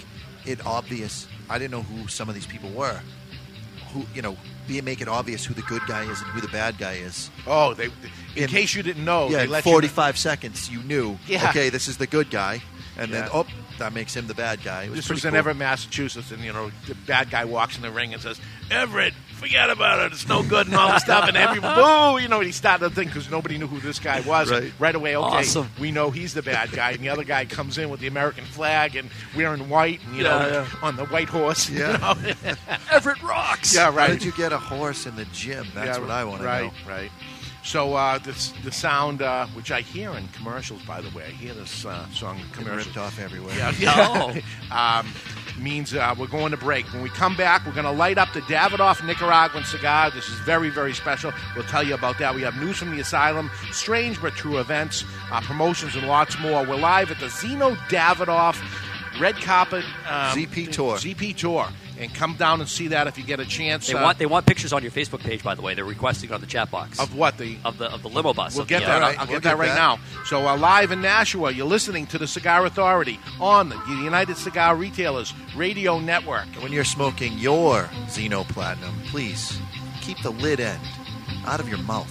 it obvious. I didn't know who some of these people were. Who you know, be make it obvious who the good guy is and who the bad guy is. Oh, they. In, In- case you didn't know, yeah, they in let you know- 45 seconds, you knew. Yeah. Okay, this is the good guy, and then Yeah. oh, that makes him the bad guy. It was This was in. Everett, Massachusetts, and you know the bad guy walks in the ring and says, "Everett, forget about it. It's no good and all this stuff." And every boo, you know, he started to think because nobody knew who this guy was. Right. away, okay, Awesome. we know he's the bad guy, and the other guy comes in with the American flag and wearing white, and you Yeah, know, yeah. on the white horse. you Yeah. know? Everett rocks. yeah, right. How did you get a horse in the gym? That's Yeah, what I want to right, know. Right, So uh, this, the sound, uh, which I hear in commercials, by the way, I hear this uh, song in commercials. ripped off everywhere. Yeah, yeah. um, means uh, we're going to break. When we come back, we're going to light up the Davidoff Nicaraguan cigar. This is very, very special. We'll tell you about that. We have news from the asylum, strange but true events, uh, promotions, and lots more. We're live at the Zino Davidoff Red Carpet um, ZP Tour. ZP Tour. And come down and see that if you get a chance. They Uh, want they want pictures on your Facebook page, by the way. They're requesting on the chat box of what the of the of the limo bus. We'll get the, that. uh, I'll, I'll get that right now. So uh, live in Nashua, you're listening to the Cigar Authority on the United Cigar Retailers Radio Network. When you're smoking your Zino Platinum, please keep the lid end out of your mouth.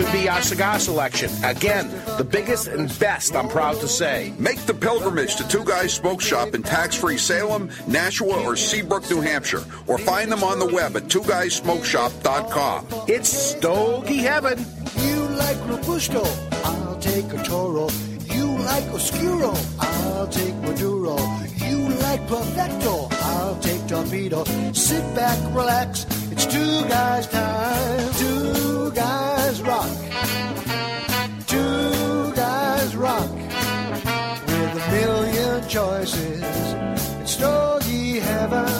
Could be our cigar selection. Again, the biggest and best, I'm proud to say. Make the pilgrimage to Two Guys Smoke Shop in tax-free Salem, Nashua, or Seabrook, New Hampshire, or find them on the web at Two Guys twoguysmokeshop.com. It's Stogie Heaven. You like Robusto, I'll take a Toro. You like Oscuro, I'll take Maduro. You like Perfecto, I'll take Torpedo. Sit back, relax, it's two guys' time. Two guys rock. Two guys rock. With a million choices, it's Stogie Heaven.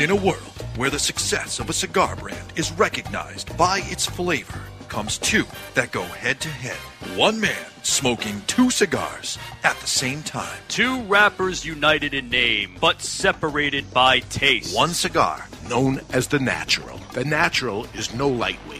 In a world where the success of a cigar brand is recognized by its flavor, comes two that go head to head. One man smoking two cigars at the same time. Two wrappers united in name, but separated by taste. One cigar known as the Natural. The Natural is no lightweight.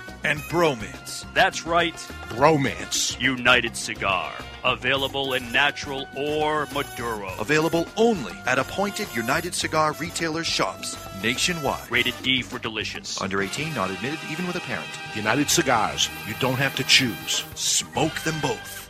and bromance. That's right. Bromance. United Cigar. Available in natural or Maduro. Available only at appointed United Cigar retailer shops nationwide. Rated D for delicious. Under 18, not admitted, even with a parent. United Cigars. You don't have to choose. Smoke them both.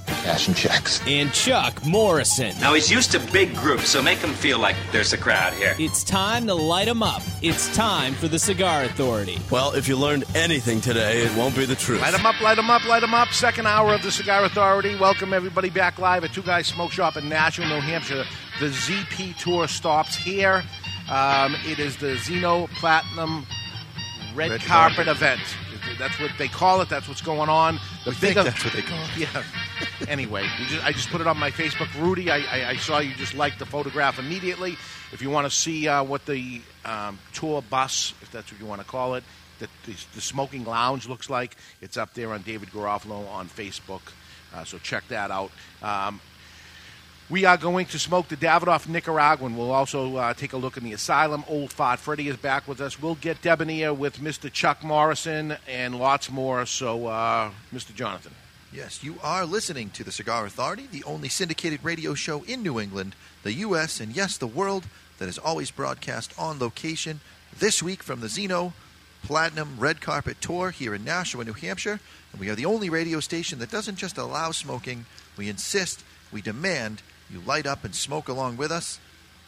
cashing checks. And Chuck Morrison. Now he's used to big groups, so make him feel like there's a crowd here. It's time to light them up. It's time for the Cigar Authority. Well, if you learned anything today, it won't be the truth. Light them up, light them up, light them up. Second hour of the Cigar Authority. Welcome everybody back live at Two Guys Smoke Shop in Nashua, New Hampshire. The ZP tour stops here. Um, it is the Zino Platinum Red, Red Carpet, Carpet. event. That's what they call it. That's what's going on. The We big think ev- that's what they call it. Yeah. anyway, we just, I just put it on my Facebook. Rudy, I, I, I saw you just liked the photograph immediately. If you want to see uh, what the um, tour bus, if that's what you want to call it, that the, the smoking lounge looks like, it's up there on David Garofalo on Facebook. Uh, so check that out. Um, we are going to smoke the Davidoff Nicaraguan. We'll also uh, take a look in the asylum. Old Fart Freddy is back with us. We'll get Debonair with Mr. Chuck Morrison and lots more. So, uh, Mr. Jonathan. Yes, you are listening to the Cigar Authority, the only syndicated radio show in New England, the U.S., and yes, the world that is always broadcast on location. This week from the Zino Platinum Red Carpet Tour here in Nashua, New Hampshire. And we are the only radio station that doesn't just allow smoking, we insist, we demand you light up and smoke along with us.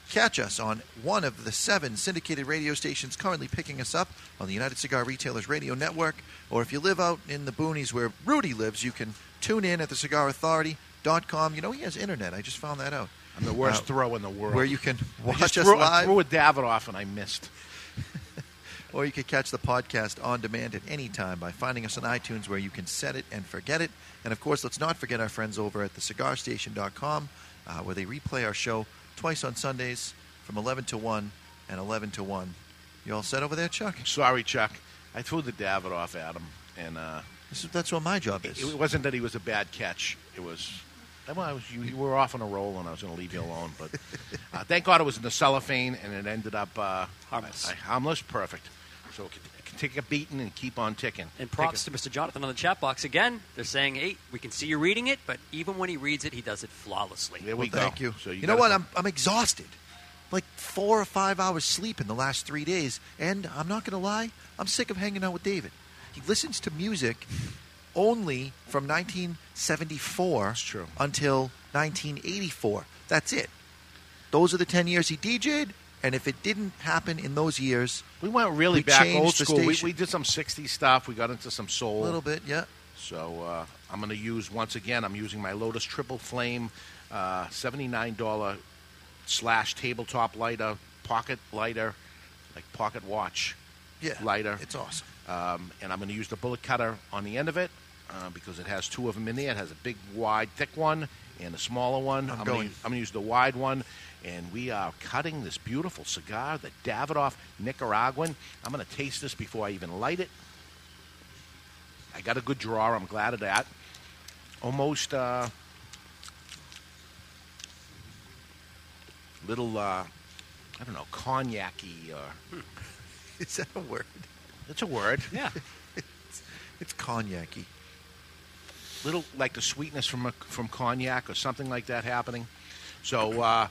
Catch us on one of the seven syndicated radio stations currently picking us up on the United Cigar Retailers Radio Network. Or if you live out in the boonies where Rudy lives, you can tune in at thecigarauthority.com. You know, he has internet. I just found that out. I'm the worst Uh, throw in the world. Where you can I watch just us threw, I live. threw a Davidoff and I missed. or you can catch the podcast on demand at any time by finding us on iTunes where you can set it and forget it. And of course, let's not forget our friends over at thecigarstation.com uh, where they replay our show twice on Sundays from 11 to 1 and 11 to 1. You all set over there, Chuck? Sorry, Chuck. I threw the Davidoff at him. And uh, This is, that's what my job is. it wasn't that he was a bad catch. It was. Well, I was, you, you were off on a roll, and I was going to leave you alone. But uh, thank God it was in the cellophane, and it ended up uh, Harmless. I- harmless, perfect. So it can, it can take a beating and keep on ticking. And props a- to Mr. Jonathan on the chat box again. They're saying, "Hey, we can see you reading it, but even when he reads it, he does it flawlessly." There Well, we go. thank you. So you, you know what? I'm, I'm exhausted. Like four or five hours sleep in the last three days. And I'm not going to lie, I'm sick of hanging out with David. He listens to music only from 1974 true. until 1984. That's it. Those are the 10 years he DJ'd. And if it didn't happen in those years, We went really we back old school. We, we did some 60s stuff. We got into some soul. a little bit, yeah. So uh, I'm going to use once again. I'm using my Lotus Triple Flame, uh, seventy-nine dollar slash tabletop lighter, pocket lighter, like pocket watch Yeah, lighter. it's awesome. Um, and I'm going to use the bullet cutter on the end of it uh, because it has two of them in there. It has a big, wide, thick one and a smaller one. I'm gonna going- I'm going to use the wide one. And we are cutting this beautiful cigar, the Davidoff Nicaraguan. I'm going to taste this before I even light it. I got a good draw. I'm glad of that. Almost uh, little, uh, I don't know, cognac-y. Or, Is that a word? it's a word. Yeah. It's, it's cognac-y. little like the sweetness from a, from cognac or something like that happening. So uh,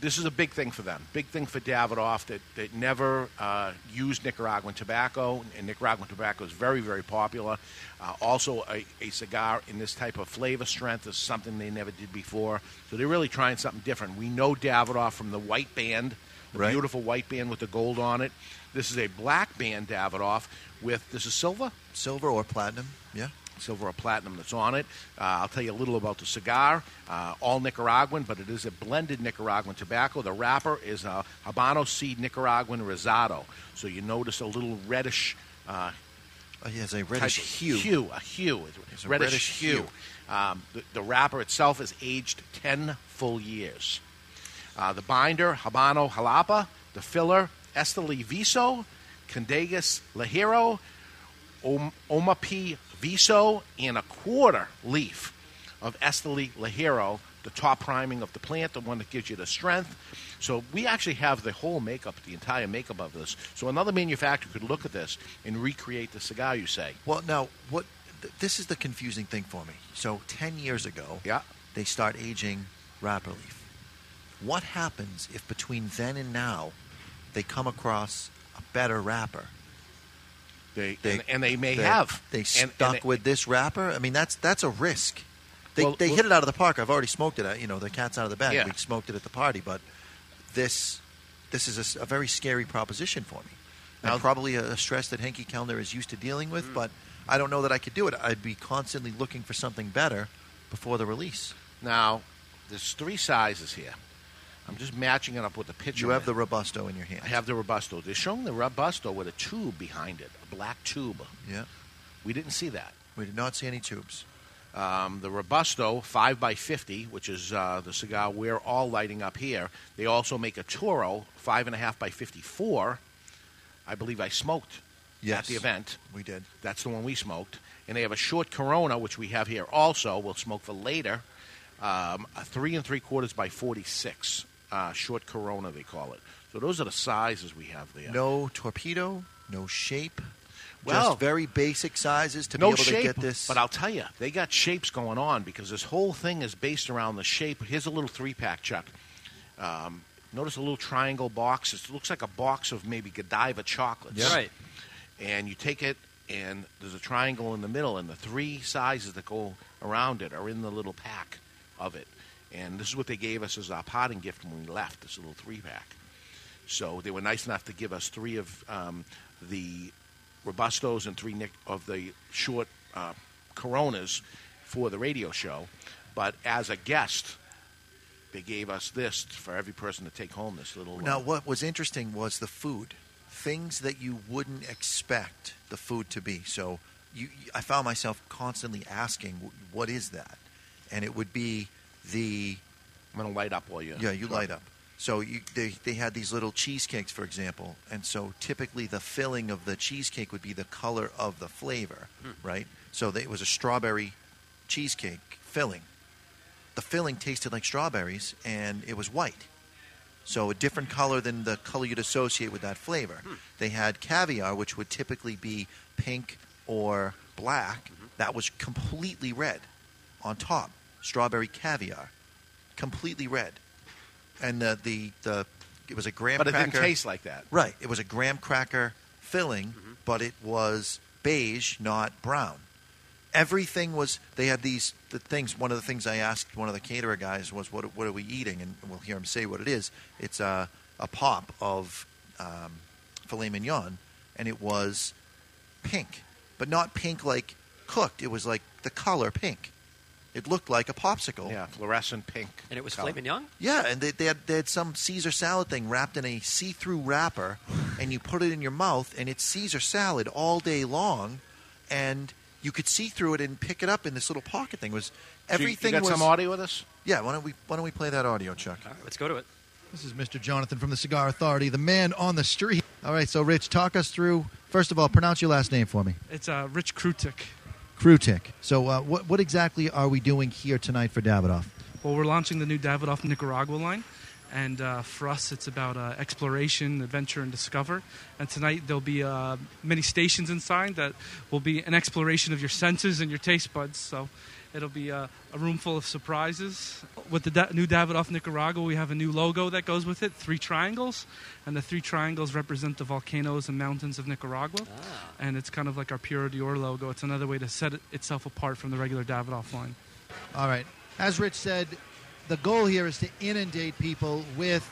this is a big thing for them. Big thing for Davidoff that, that never uh, used Nicaraguan tobacco, and Nicaraguan tobacco is very, very popular. Uh, also, a, a cigar in this type of flavor strength is something they never did before. So they're really trying something different. We know Davidoff from the white band, the Right. beautiful white band with the gold on it. This is a black band Davidoff with this is silver, silver or platinum, yeah. Silver or platinum that's on it. Uh, I'll tell you a little about the cigar. Uh, all Nicaraguan, but it is a blended Nicaraguan tobacco. The wrapper is a Habano seed Nicaraguan Rosado. So you notice a little reddish. Uh, Oh, a reddish hue. Hue, a hue. It's a reddish, reddish hue. hue. Um, the, the wrapper itself is aged 10 full years. Uh, the binder, Habano Jalapa. The filler, Esteli Viso, Candegas Ligero, Om- Omapi Viso, and a quarter leaf of Esteli Ligero, the top priming of the plant, the one that gives you the strength. So we actually have the whole makeup, the entire makeup of this. So another manufacturer could look at this and recreate the cigar, you say. Well, now what? Th- this is the confusing thing for me. So ten years ago, yeah, they start aging wrapper leaf. What happens if between then and now they come across a better wrapper? They, and, and they may they- have. They stuck and it- with this wrapper. I mean, that's that's a risk. They, Well, they well- hit it out of the park. I've already smoked it. uh, You know, the cat's out of the bag. Yeah. We smoked it at the party, but this this is a very scary proposition for me. Now- and probably a, a stress that Henke Kelner is used to dealing Mm. with, but I don't know that I could do it. I'd be constantly looking for something better before the release. Now, there's three sizes here. I'm just matching it up with the picture. You have the Robusto in your hand. I have the Robusto. They're showing the Robusto with a tube behind it, a black tube. Yeah. We didn't see that. We did not see any tubes. Um, the Robusto 5x50, which is uh, the cigar we're all lighting up here. They also make a Toro 5.5 by 54. I believe I smoked yes, at the event. We did. That's the one we smoked. And they have a short Corona, which we have here also. We'll smoke for later. Um, a three and three quarters by 46. Uh, short Corona, they call it. So those are the sizes we have there. No torpedo, no shape. Well- just very basic sizes to no be able shape, to get this. But I'll tell you, they got shapes going on because this whole thing is based around the shape. Here's a little three pack, Chuck. Um, notice a little triangle box. It looks like a box of maybe Godiva chocolates. Yeah. Right. And you take it, and there's a triangle in the middle, and the three sizes that go around it are in the little pack of it. And this is what they gave us as our parting gift when we left. This little three pack. So they were nice enough to give us three of um, the Robustos and three Nick of the short uh, Coronas for the radio show. But as a guest, they gave us this for every person to take home. This little. Now, uh, what was interesting was the food. Things that you wouldn't expect the food to be. So you, I found myself constantly asking, "What is that?" And it would be the. I'm going to light up while you. Yeah, you light up. So you, they they had these little cheesecakes, for example, and so typically the filling of the cheesecake would be the color of the flavor, Hmm. right? So they, it was a strawberry cheesecake filling. The filling tasted like strawberries, and it was white. So a different color than the color you'd associate with that flavor. Hmm. They had caviar, which would typically be pink or black. Mm-hmm. That was completely red on top. Strawberry caviar, completely red. And the the, the it was a graham But it cracker. didn't taste like that. Right. It was a graham cracker filling, but it was beige, not brown. Everything was. They had these the things. One of the things I asked one of the caterer guys was, "What what are we eating?" And we'll hear him say what it is. It's a a pop of um, filet mignon, and it was pink, but not pink like cooked. It was like the color pink. It looked like a popsicle. Yeah, fluorescent pink. And it was color. filet mignon? Yeah, and they, they, had, they had some Caesar salad thing wrapped in a see-through wrapper, and you put it in your mouth, and it's Caesar salad all day long, and you could see through it and pick it up in this little pocket thing. It was So you- everything you got was some audio with us? Yeah, why don't we why don't we play that audio, Chuck? All right, let's go to it. This is Mr. Jonathan from the Cigar Authority, the man on the street. All right, so Rich, talk us through. First of all, pronounce your last name for me. It's uh, Rich Krutik. Krutik. So, uh, what what exactly are we doing here tonight for Davidoff? Well, we're launching the new Davidoff Nicaragua line. And uh, for us, it's about uh, exploration, adventure, and discover. And tonight, there'll be uh, many stations inside that will be an exploration of your senses and your taste buds. So It'll be a, a room full of surprises. With the da- new Davidoff Nicaragua, we have a new logo that goes with it three triangles. And the three triangles represent the volcanoes and mountains of Nicaragua. Ah. And it's kind of like our Puro d'Oro logo. It's another way to set it itself apart from the regular Davidoff line. All right. As Rich said, the goal here is to inundate people with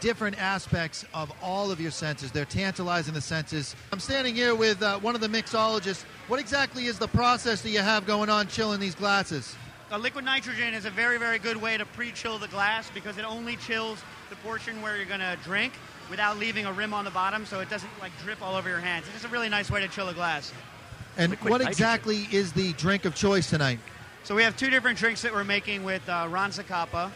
different aspects of all of your senses. They're tantalizing the senses. I'm standing here with uh, one of the mixologists. What exactly is the process that you have going on chilling these glasses? A liquid nitrogen is a very, very good way to pre-chill the glass because it only chills the portion where you're going to drink without leaving a rim on the bottom, so it doesn't like drip all over your hands. It's just a really nice way to chill a glass. And Liquid what nitrogen. exactly is the drink of choice tonight? So we have two different drinks that we're making with uh, Ron Zacapa.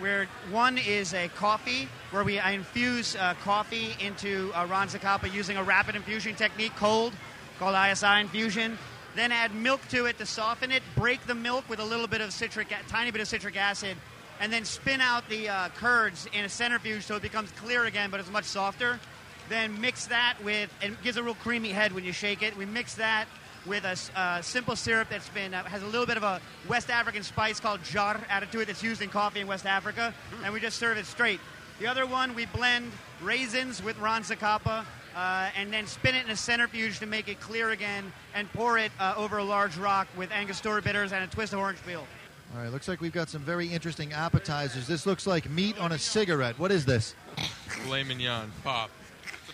Where one is a coffee, where we infuse uh, coffee into uh, Ron Zacapa using a rapid infusion technique, cold, called ISI infusion. Then add milk to it to soften it. Break the milk with a little bit of citric, tiny bit of citric acid, and then spin out the uh, curds in a centrifuge so it becomes clear again, but it's much softer. Then mix that with, and it gives a real creamy head when you shake it. We mix that with a uh, simple syrup that's been uh, has a little bit of a West African spice called jar added to it that's used in coffee in West Africa, and we just serve it straight. The other one we blend raisins with Ron Zacapa. Uh, and then spin it in a centrifuge to make it clear again, and pour it uh, over a large rock with Angostura bitters and a twist of orange peel. All right, looks like we've got some very interesting appetizers. This looks like meat on a cigarette. What is this? Filet mignon, pop.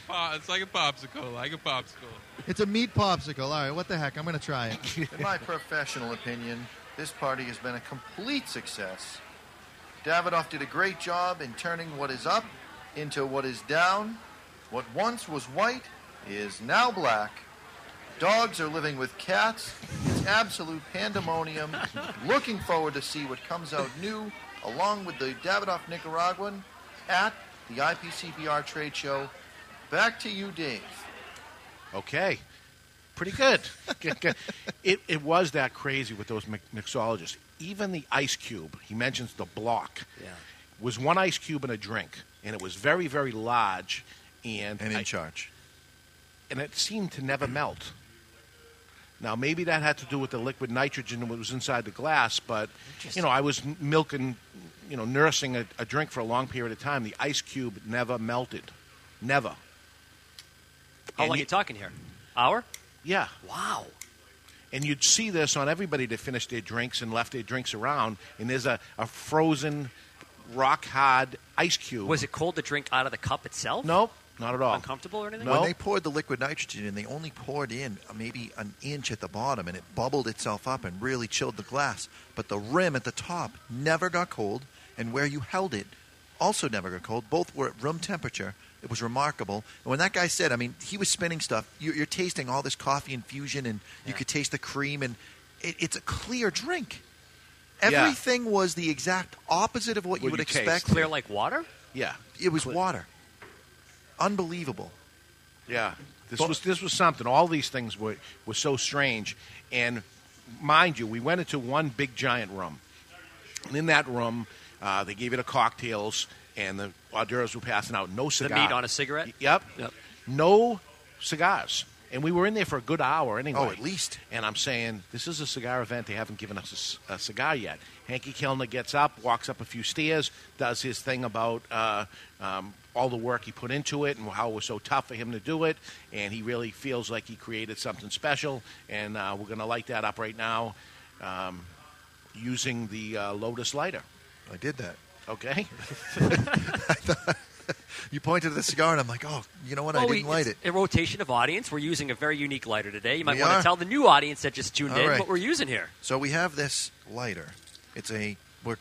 It's, pop. it's like a popsicle, like a popsicle. It's a meat popsicle. All right, what the heck? I'm going to try it. In my professional opinion, this party has been a complete success. Davidoff did a great job in turning what is up into what is down. What once was white is now black. Dogs are living with cats. It's absolute pandemonium. Looking forward to see what comes out new along with the Davidoff Nicaraguan at the IPCPR trade show. Back to you, Dave. Okay. Pretty good. Good, good. it, it was that crazy with those mixologists. Even the ice cube, he mentions the block, Yeah. was one ice cube in a drink, and it was very, very large, and And in I- charge. and it seemed to never melt. Now maybe that had to do with the liquid nitrogen that was inside the glass, but you know I was milking, you know, nursing a, a drink for a long period of time. The ice cube never melted, never. How And long are you- you talking here? Hour? Yeah. Wow. And you'd see this on everybody that finished their drinks and left their drinks around, and there's a, a frozen, rock hard ice cube. Was it cold to drink out of the cup itself? Nope, not at all. Uncomfortable or anything? When they poured the liquid nitrogen in, they only poured in maybe an inch at the bottom, and it bubbled itself up and really chilled the glass. But the rim at the top never got cold, and where you held it also never got cold. Both were at room temperature. It was remarkable. And when that guy said, I mean, he was spinning stuff. You're, you're tasting all this coffee infusion, and you could taste the cream, and it, it's a clear drink. Yeah. Everything was the exact opposite of what you would you taste. expect. Clear like water? Yeah. It was water. Unbelievable. Yeah, this was this was something. All these things were were so strange, and mind you, we went into one big giant room, and in that room, uh, they gave you the cocktails and the hors d'oeuvres were passing out. No cigars. The meat on a cigarette? Yep. Yep. No cigars. And we were in there for a good hour anyway. Oh, at least. And I'm saying, this is a cigar event. They haven't given us a cigar yet. Henke Kelner gets up, walks up a few stairs, does his thing about uh, um, all the work he put into it and how it was so tough for him to do it. And he really feels like he created something special. And uh, we're going to light that up right now um, using the uh, Lotus lighter. I did that. Okay. You pointed at the cigar, and I'm like, oh, you know what? I didn't we- light it's it. A rotation of audience. We're using a very unique lighter today. You might We want are. to tell the new audience that just tuned All in right. what we're using here. So we have this lighter. It's a what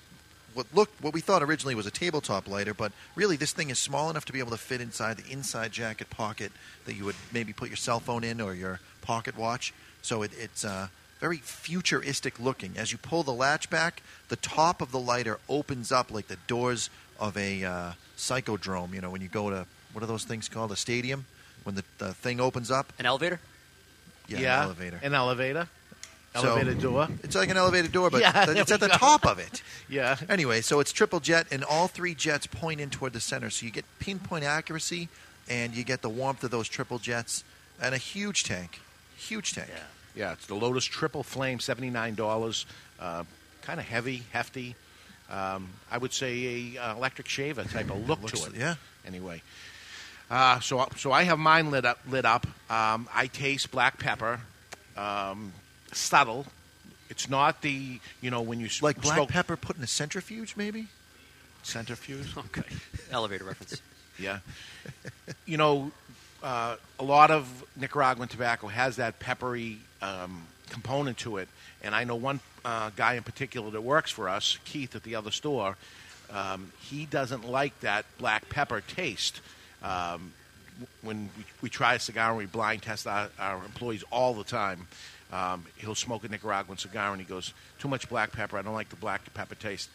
what looked what we thought originally was a tabletop lighter, but really this thing is small enough to be able to fit inside the inside jacket pocket that you would maybe put your cell phone in or your pocket watch. So it, it's uh, very futuristic looking. As you pull the latch back, the top of the lighter opens up like the doors of a uh, psychodrome. You know, when you go to what are those things called? A stadium. When the, the thing opens up, An elevator? yeah, Yeah, an elevator. An elevator. So- Elevator door. It's like an elevator door, but Yeah, th- it's there at the go. top of it. Yeah. Anyway, so it's triple jet, and all three jets point in toward the center. So you get pinpoint accuracy, and you get the warmth of those triple jets, and a huge tank. Huge tank. Yeah, it's the Lotus Triple Flame, seventy nine dollars. Uh, kind of heavy, hefty. Um, I would say a uh, electric shaver type of look Looks- to it. yeah. Anyway, uh, so so I have mine lit up. Lit up. Um, I taste black pepper. Um, subtle. It's not the you know when you s- Like black smoke pepper put in a centrifuge, maybe? centrifuge. Okay. Elevator reference. Yeah. you know, uh, a lot of Nicaraguan tobacco has that peppery um, component to it. And I know one uh, guy in particular that works for us, Keith, at the other store. Um, he doesn't like that black pepper taste. Um, when we, we try a cigar and we blind test our, our employees all the time, um, he'll smoke a Nicaraguan cigar and he goes, Too much black pepper. I don't like the black pepper taste.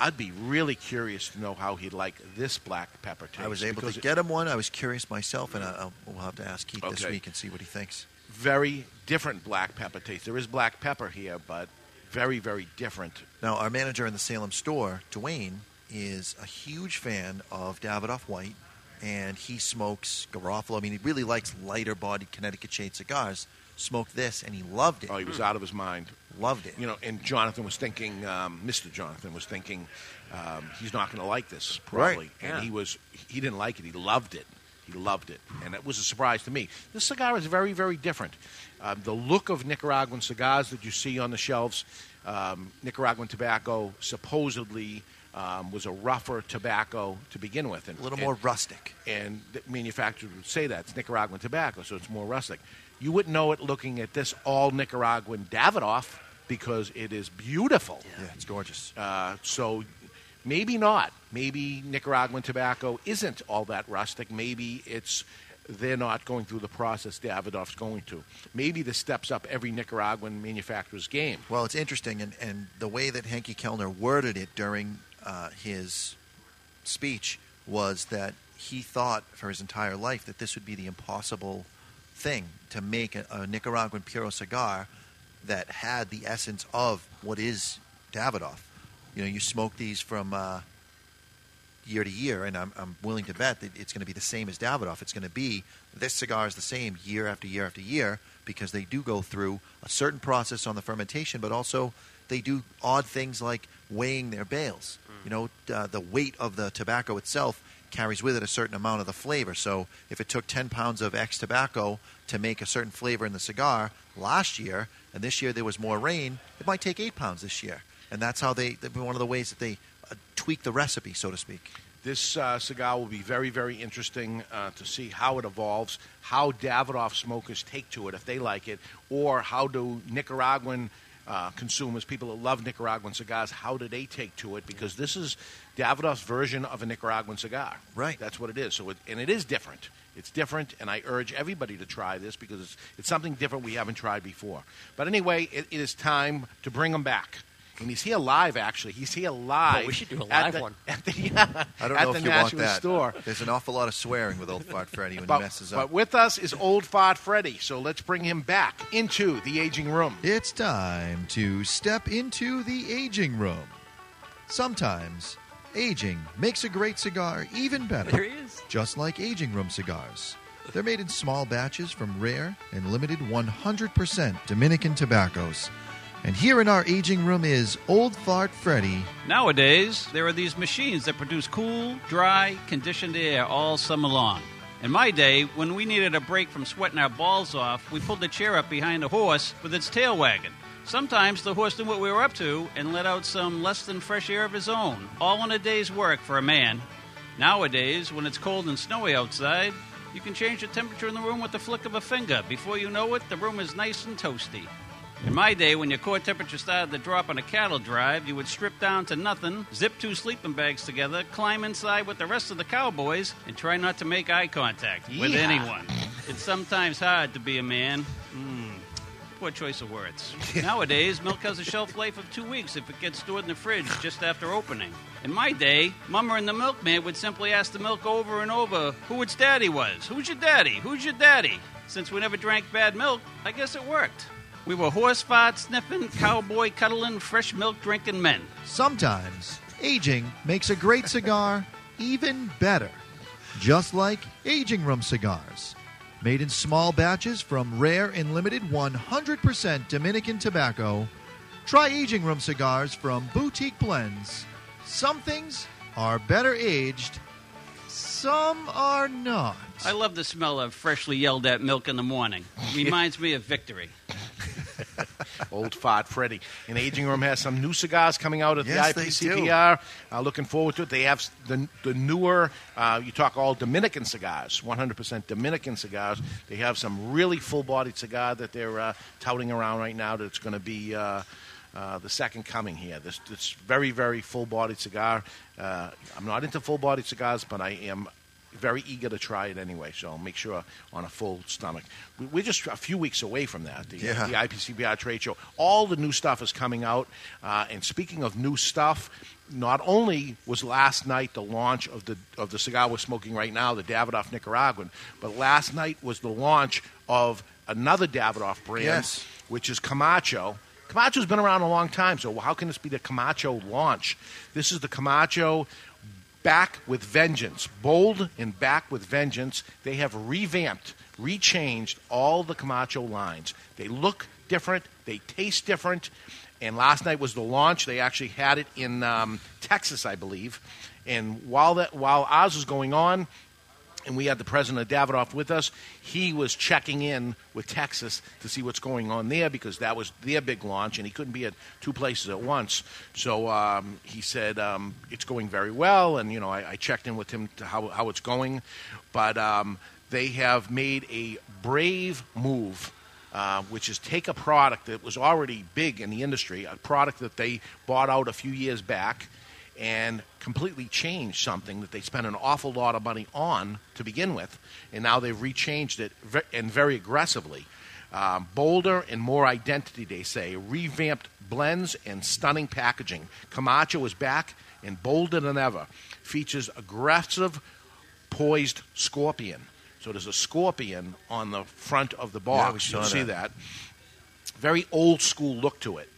I'd be really curious to know how he'd like this black pepper taste. I was able to get him one. I was curious myself, and I, I'll, we'll have to ask Keith this week and see what he thinks. Very different black pepper taste. There is black pepper here, but very, very different. Now, our manager in the Salem store, Dwayne, is a huge fan of Davidoff White, and he smokes Garofalo. I mean, he really likes lighter-bodied Connecticut shade cigars. Smoked this, and he loved it. Oh, he was out of his mind. Loved it. You know, and Jonathan was thinking, um, Mr. Jonathan was thinking, um, he's not going to like this probably, Right, and yeah. he was. He didn't like it. He loved it. He loved it, and it was a surprise to me. This cigar is very, very different. Um, the look of Nicaraguan cigars that you see on the shelves, um, Nicaraguan tobacco supposedly um, was a rougher tobacco to begin with, and A little and- more rustic. and the manufacturers would say that it's Nicaraguan tobacco, so it's more rustic. You wouldn't know it looking at this all Nicaraguan Davidoff because it is beautiful. Yeah, it's gorgeous. Uh, so maybe not. Maybe Nicaraguan tobacco isn't all that rustic. Maybe it's they're not going through the process Davidoff's going to. Maybe this steps up every Nicaraguan manufacturer's game. Well, it's interesting, and, and the way that Henke Kelner worded it during uh, his speech was that he thought for his entire life that this would be the impossible thing to make a, a Nicaraguan Puro cigar that had the essence of what is Davidoff. You know, you smoke these from uh, year to year, and I'm, I'm willing to bet that it's going to be the same as Davidoff. It's going to be this cigar is the same year after year after year because they do go through a certain process on the fermentation, but also they do odd things like weighing their bales. You know, uh, the weight of the tobacco itself carries with it a certain amount of the flavor. So if it took 10 pounds of X tobacco to make a certain flavor in the cigar last year, and this year there was more rain, it might take 8 pounds this year. And that's how they, one of the ways that they uh, tweak the recipe, so to speak. This uh, cigar will be very, very interesting uh, to see how it evolves, how Davidoff smokers take to it if they like it, or how do Nicaraguan uh, consumers, people that love Nicaraguan cigars, how do they take to it? Because this is Davidoff's version of a Nicaraguan cigar. Right. That's what it is. So, it, and it is different. It's different, and I urge everybody to try this because it's, it's something different we haven't tried before. But anyway, it, it is time to bring them back. And he's here live, actually. He's here live. Oh, we should do a at live the- one. At the, yeah, I don't at know the if you want that. store. There's an awful lot of swearing with old fart Freddy when But, he messes up. but with us is old fart Freddy, so let's bring him back into the aging room. It's time to step into the aging room. Sometimes, aging makes a great cigar even better. There he is. Just like aging room cigars. They're made in small batches from rare and limited 100% Dominican tobaccos. And here in our aging room is Old Fart Freddy. Nowadays, there are these machines that produce cool, dry, conditioned air all summer long. In my day, when we needed a break from sweating our balls off, we pulled the chair up behind a horse with its tail wagging. Sometimes the horse knew what we were up to and let out some less than fresh air of his own, all in a day's work for a man. Nowadays, when it's cold and snowy outside, you can change the temperature in the room with the flick of a finger. Before you know it, the room is nice and toasty. In my day, when your core temperature started to drop on a cattle drive, you would strip down to nothing, zip two sleeping bags together, climb inside with the rest of the cowboys, and try not to make eye contact with anyone. It's sometimes hard to be a man. Hmm. Poor choice of words. Nowadays, milk has a shelf life of two weeks if it gets stored in the fridge just after opening. In my day, Mama and the milkman would simply ask the milk over and over who its daddy was. Who's your daddy? Who's your daddy? Since we never drank bad milk, I guess it worked. We were horse fart sniffing, cowboy cuddling, fresh milk drinking men. Sometimes, aging makes a great cigar even better. Just like aging room cigars. Made in small batches from rare and limited 100% Dominican tobacco. Try aging room cigars from Boutique Blends. Some things are better aged, some are not. I love the smell of freshly yelled at milk in the morning. Reminds me of victory. Old Fart Freddy. And Aging Room has some new cigars coming out at Yes, the they IPCPR. Uh, looking forward to it. They have s- the, the newer, uh, you talk all Dominican cigars, 100% Dominican cigars. They have some really full bodied cigar that they're uh, touting around right now that's going to be. Uh, uh, the second coming here. This, this very, very full-bodied cigar. Uh, I'm not into full-bodied cigars, but I am very eager to try it anyway. So I'll make sure on a full stomach. We, we're just a few weeks away from that. The, Yeah. the IPCPR trade show. All the new stuff is coming out. Uh, and speaking of new stuff, not only was last night the launch of the of the cigar we're smoking right now, the Davidoff Nicaraguan, but last night was the launch of another Davidoff brand, Yes. which is Camacho. Camacho's been around a long time, so how can this be the Camacho launch? This is the Camacho back with vengeance. Bold and back with vengeance. They have revamped, rechanged all the Camacho lines. They look different, they taste different. And last night was the launch. They actually had it in um, Texas, I believe. And while that while ours was going on, and we had the president of Davidoff with us. He was checking in with Texas to see what's going on there because that was their big launch, and he couldn't be at two places at once. So um, he said um, it's going very well, and you know I, I checked in with him to how how it's going, but um, they have made a brave move. Uh, which is take a product that was already big in the industry, a product that they bought out a few years back, and completely changed something that they spent an awful lot of money on to begin with, and now they've rechanged it ve- and very aggressively. Um, bolder and more identity, they say. Revamped blends and stunning packaging. Camacho is back and bolder than ever. Features aggressive, poised scorpion. So there's a scorpion on the front of the box. Yeah, You'll see that. that very old school look to it.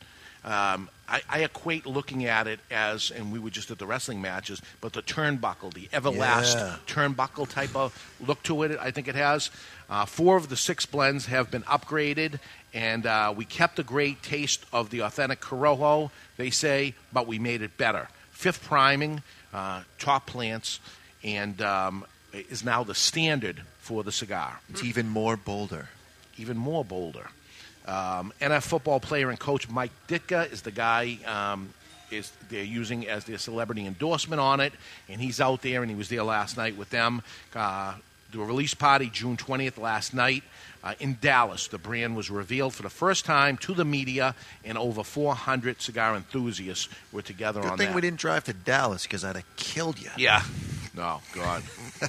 Um, I, I equate looking at it as, and we were just at the wrestling matches, but the turnbuckle, the Everlast Yeah. turnbuckle type of look to it. I think it has. Uh, four of the six blends have been upgraded, and uh, we kept the great taste of the authentic Corojo. They say, but we made it better. Fifth priming, uh, top plants, and um, is now the standard for the cigar. It's even more bolder. Even more bolder. Um, NF football player and coach Mike Ditka is the guy um, is they're using as their celebrity endorsement on it, and he's out there and he was there last night with them. Uh, the release party June 20th last night uh, in Dallas. The brand was revealed for the first time to the media, and over 400 cigar enthusiasts were together Good on thing that. we didn't drive to Dallas because I'd have killed you. Yeah. No, God.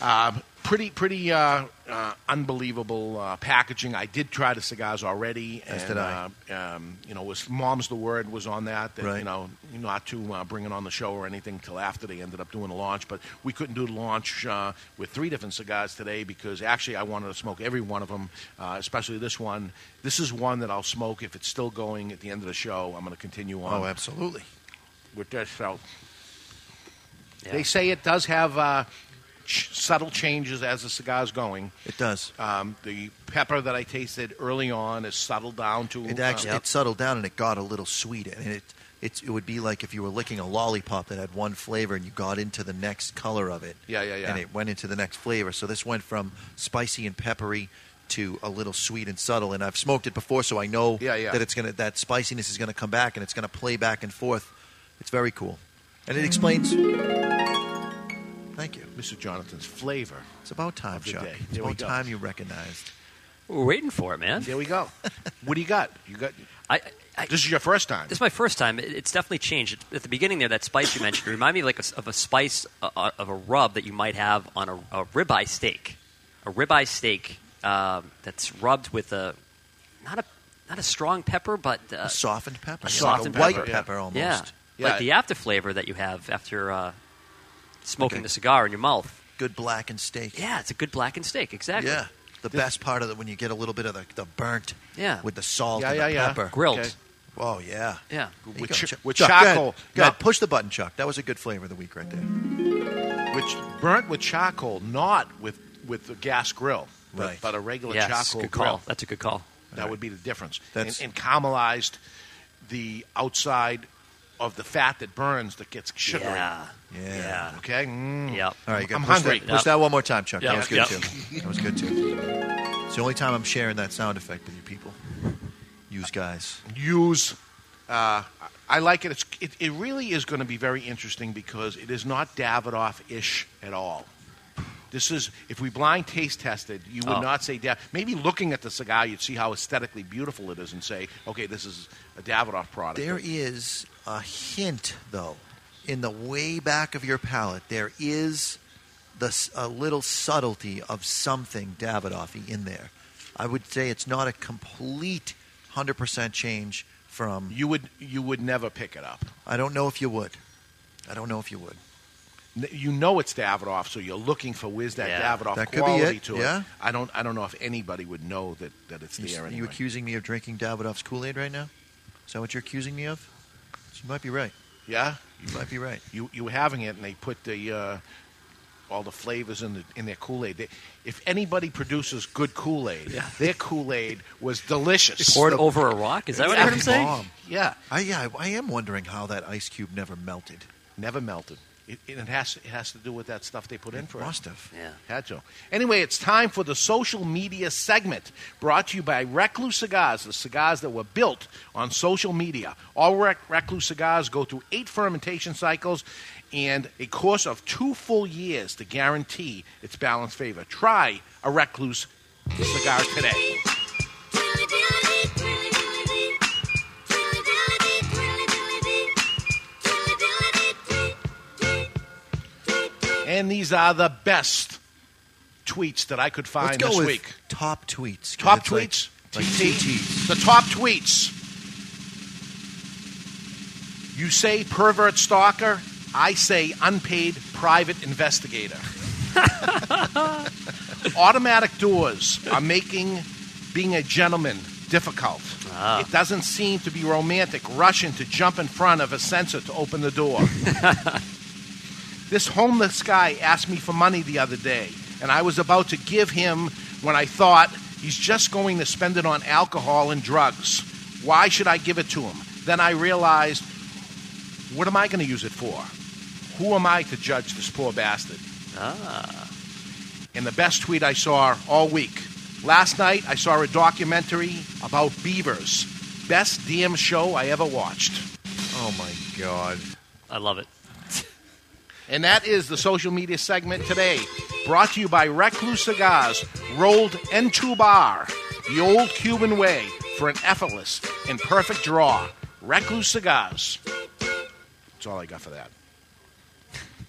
um, pretty, pretty uh, uh, unbelievable uh, packaging. I did try the cigars already, As and did I. Uh, um, you know, was mom's the word was on that. That Right. you know, not to uh, bring it on the show or anything till after they ended up doing the launch. But we couldn't do the launch uh, with three different cigars today because actually I wanted to smoke every one of them, uh, especially this one. This is one that I'll smoke if it's still going at the end of the show. I'm going to continue on. Oh, absolutely. With this, so they say it does have uh, ch- subtle changes as the cigar's going. It does. Um, the pepper that I tasted early on is settled down to. It actually uh, it settled down and it got a little sweet, and it it's, it would be like if you were licking a lollipop that had one flavor and you got into the next color of it. Yeah, yeah, yeah. And it went into the next flavor. So this went from spicy and peppery to a little sweet and subtle. And I've smoked it before, so I know Yeah, yeah. that it's gonna that spiciness is gonna come back and it's gonna play back and forth. It's very cool, and it explains. Thank you, Mr. Jonathan's flavor. It's about time, Chuck. day. It's There about time you recognized. We're waiting for it, man. There we go. what do you got? You got. I, I, this is your first time. This is my first time. It- It's definitely changed. At the beginning there, that spice you mentioned reminded me like a s of a spice uh, uh, of a rub that you might have on a, a ribeye steak. A ribeye steak um, that's rubbed with a not a not a strong pepper, but uh, A softened pepper, A yeah, like a softened white pepper, pepper almost. Yeah, Yeah. like the after flavor that you have after uh, smoking Okay. the cigar in your mouth. Good blackened steak. Yeah, it's a good blackened steak. Exactly. Yeah. The best part of it when you get a little bit of the, the burnt Yeah. with the salt Yeah, and yeah, the yeah. pepper. Grilled. Okay. Oh, yeah. Yeah. With ch- with Chuck, go ahead. charcoal. Go No. ahead. Push the button, Chuck. That was a good flavor of the week right there. which burnt with charcoal, not with with the gas grill, but, Right. but a regular Yes, charcoal good grill. call. That's a good call. That would be the difference. That's- and, and caramelized the outside of the fat that burns that gets sugary. Yeah. Yeah. Okay. Mm. Yep. All right, you I'm push hungry. That, push that one more time, Chuck. Yep. That was good Yep. too. That was good too. It's the only time I'm sharing that sound effect with you people. Use guys. use. Uh, I like it. It's, it. It really is going to be very interesting because it is not Davidoff-ish at all. This is if we blind taste tested, you would Oh. not say Dav. Maybe looking at the cigar, you'd see how aesthetically beautiful it is, and say, okay, this is a Davidoff product. There is a hint, though, in the way back of your palate. There is the s- a little subtlety of something Davidoffy in there. I would say it's not a complete hundred percent change from. You would you would never pick it up. I don't know if you would. I don't know if you would. N- You know it's Davidoff, so you're looking for where's that Yeah. Davidoff That could be quality it, to yeah. it. I don't I don't know if anybody would know that, that it's You, there. Are you Anyway. accusing me of drinking Davidoff's Kool Aid right now? Is that what you're accusing me of? You might be right. Yeah, you might be right. You you were having it, and they put the uh, all the flavors in the in their Kool Aid. If anybody produces good Kool Aid, Yeah. their Kool Aid was delicious. Poured over a rock? Is that what I heard him say? Bomb. Yeah, I, yeah, I am wondering how that ice cube never melted. Never melted. It, it has it has to do with that stuff they put in for must it. have. Yeah. Had to. Anyway, it's time for the social media segment brought to you by Recluse Cigars, the cigars that were built on social media. All Rec- Recluse cigars go through eight fermentation cycles and a course of two full years to guarantee its balanced flavor. Try a Recluse cigar today. And these are the best tweets that I could find Let's go this with week. top tweets. Top tweets. like TT. The top tweets. You say pervert stalker. I say unpaid private investigator. Automatic doors are making being a gentleman difficult. Ah. It doesn't seem to be romantic rushing to jump in front of a sensor to open the door. this homeless guy asked me for money the other day, and I was about to give him when I thought he's just going to spend it on alcohol and drugs. Why should I give it to him? Then I realized, what am I going to use it for? Who am I to judge this poor bastard? Ah. And the best tweet I saw all week. Last night I saw a documentary about beavers. Best damn show I ever watched. Oh my god. I love it. And that is the social media segment today. Brought to you by Recluse Cigars, rolled entubar, the old Cuban way for an effortless and perfect draw. Recluse Cigars. That's all I got for that.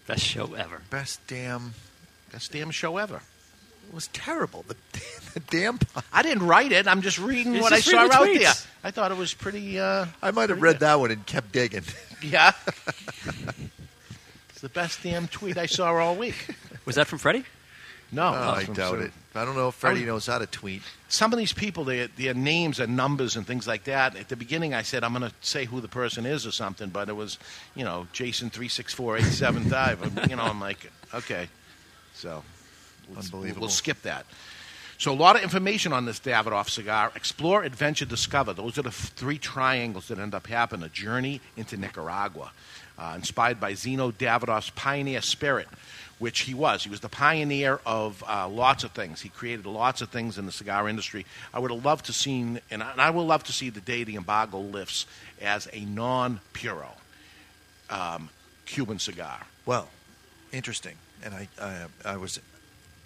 Best show ever. Best damn. Best damn show ever. It was terrible. The, the damn. I didn't write it. I'm just reading It's what just I saw reading the out tweets. there. I thought it was pretty. Uh, I might have read that one and kept digging. Yeah. it's the best damn tweet I saw all week. Was that from Freddie? No, Oh, I doubt Sue. it. I don't know if Freddie I- knows how to tweet. Some of these people, their, their names and numbers and things like that. At the beginning, I said I'm going to say who the person is or something, but it was, you know, Jason three six four eight seven five. You know, I'm like, okay, so Unbelievable. We'll skip that. So a lot of information on this Davidoff cigar. Explore, adventure, discover. Those are the f- three triangles that end up happening. A journey into Nicaragua, uh, inspired by Zino Davidoff's pioneer spirit, which he was. He was the pioneer of uh, lots of things. He created lots of things in the cigar industry. I would have loved to seen, and I, and I will love to see the day the embargo lifts as a non-puro um, Cuban cigar. Well, interesting. And I, I, I was,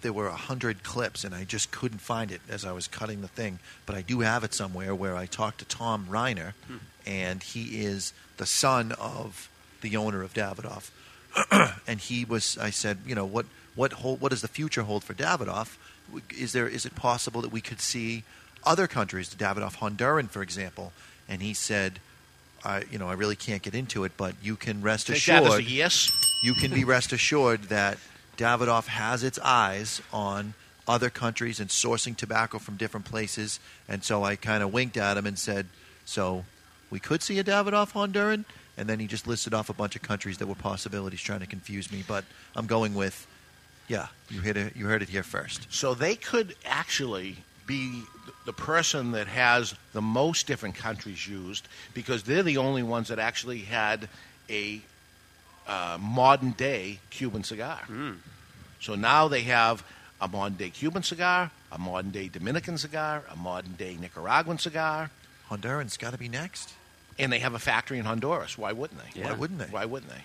there were a hundred clips, and I just couldn't find it as I was cutting the thing. But I do have it somewhere where I talked to Tom Reiner, and he is the son of the owner of Davidoff. and he was, I said, you know, what, what, hold, what does the future hold for Davidoff? Is there, is it possible that we could see other countries, Davidoff Honduran, for example? And he said, I, you know, I really can't get into it, but you can rest Take assured. that as a yes. You can be rest assured that Davidoff has its eyes on other countries and sourcing tobacco from different places. And so I kind of winked at him and said, "So we could see a Davidoff Honduran." And then he just listed off a bunch of countries that were possibilities, trying to confuse me. But I'm going with, Yeah, you hit it. You heard it here first. So they could actually be the person that has the most different countries used because they're the only ones that actually had a uh, modern day Cuban cigar. So now they have a modern day Cuban cigar, a modern day Dominican cigar, a modern day Nicaraguan cigar. Honduran's got to be next. And they have a factory in Honduras. Why wouldn't they? Why wouldn't they? Why wouldn't they?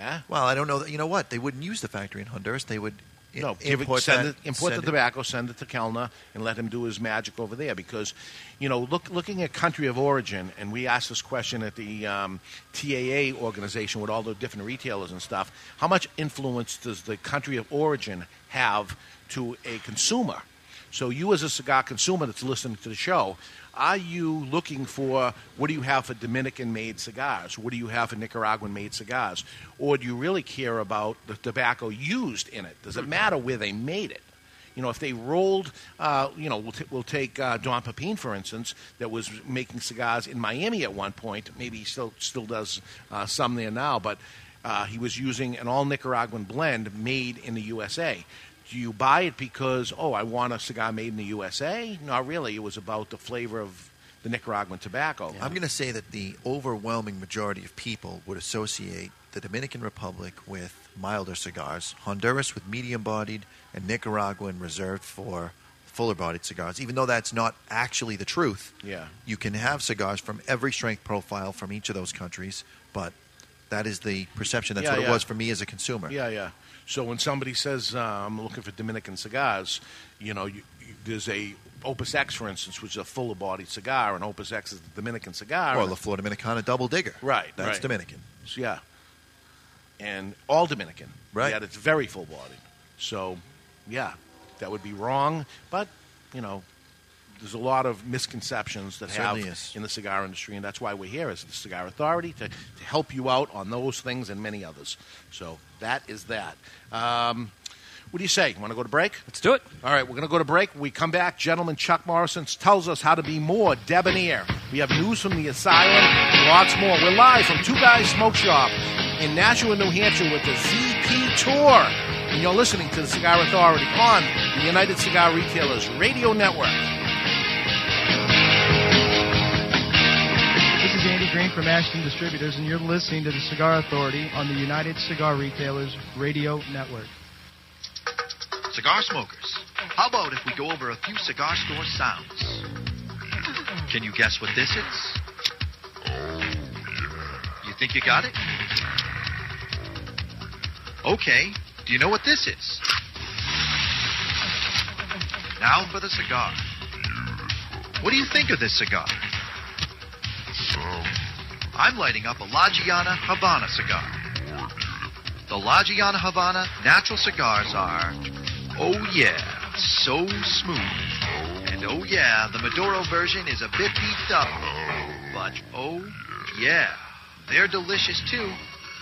Huh? Well, I don't know. That, you know what? They wouldn't use the factory in Honduras. They would i- No, give it, import send that, it, import send the it- tobacco, send it to Kelner, and let him do his magic over there. Because, you know, look, looking at country of origin, and we asked this question at the um, TAA organization with all the different retailers and stuff. How much influence does the country of origin have to a consumer? So, you as a cigar consumer that's listening to the show, are you looking for what do you have for Dominican made cigars? What do you have for Nicaraguan made cigars? Or do you really care about the tobacco used in it? Does it matter where they made it? You know, if they rolled, uh, you know, we'll, t- we'll take uh, Don Pepin, for instance, that was making cigars in Miami at one point. Maybe he still still does uh, some there now, but uh, he was using an all Nicaraguan blend made in the USA. Do you buy it because, oh, I want a cigar made in the USA? Not really. It was about the flavor of the Nicaraguan tobacco. I'm going to say that the overwhelming majority of people would associate the Dominican Republic with milder cigars, Honduras with medium bodied, and Nicaraguan reserved for fuller bodied cigars. Even though that's not actually the truth, Yeah. you can have cigars from every strength profile from each of those countries, but that is the perception. That's Yeah, what it was for me as a consumer. Yeah, yeah. So when somebody says uh, I'm looking for Dominican cigars, you know, you, you, there's a Opus X, for instance, which is a fuller bodied cigar, and Opus X is the Dominican cigar. Or La Flor Dominicana Double Ligero. Right, That's right. Dominican. So, yeah. And all Dominican. Right. Yet it's very full bodied. So, yeah, that would be wrong. But, you know, there's a lot of misconceptions that have is. in the cigar industry, and that's why we're here as the Cigar Authority to, to help you out on those things and many others. So that is that. Um, what do you say? You want to go to break? Let's do it. All right, we're going to go to break. We come back. Gentleman Chuck Morrison tells us how to be more debonair. We have news from the asylum, lots more. We're live from Two Guys Smoke Shop in Nashua, New Hampshire with the ZP Tour. And you're listening to the Cigar Authority on the United Cigar Retailers Radio Network. Green from Ashton Distributors, and you're listening to the Cigar Authority on the United Cigar Retailers Radio Network. Cigar smokers, how about if we go over a few cigar store sounds? Can you guess what this is? Oh you think you got it? Okay, do you know what this is? Now for the cigar. What do you think of this cigar? I'm lighting up a La Gianna Havana cigar. The La Gianna Havana natural cigars are, oh yeah, so smooth. And oh yeah, the Maduro version is a bit beefed up. But oh yeah, they're delicious too.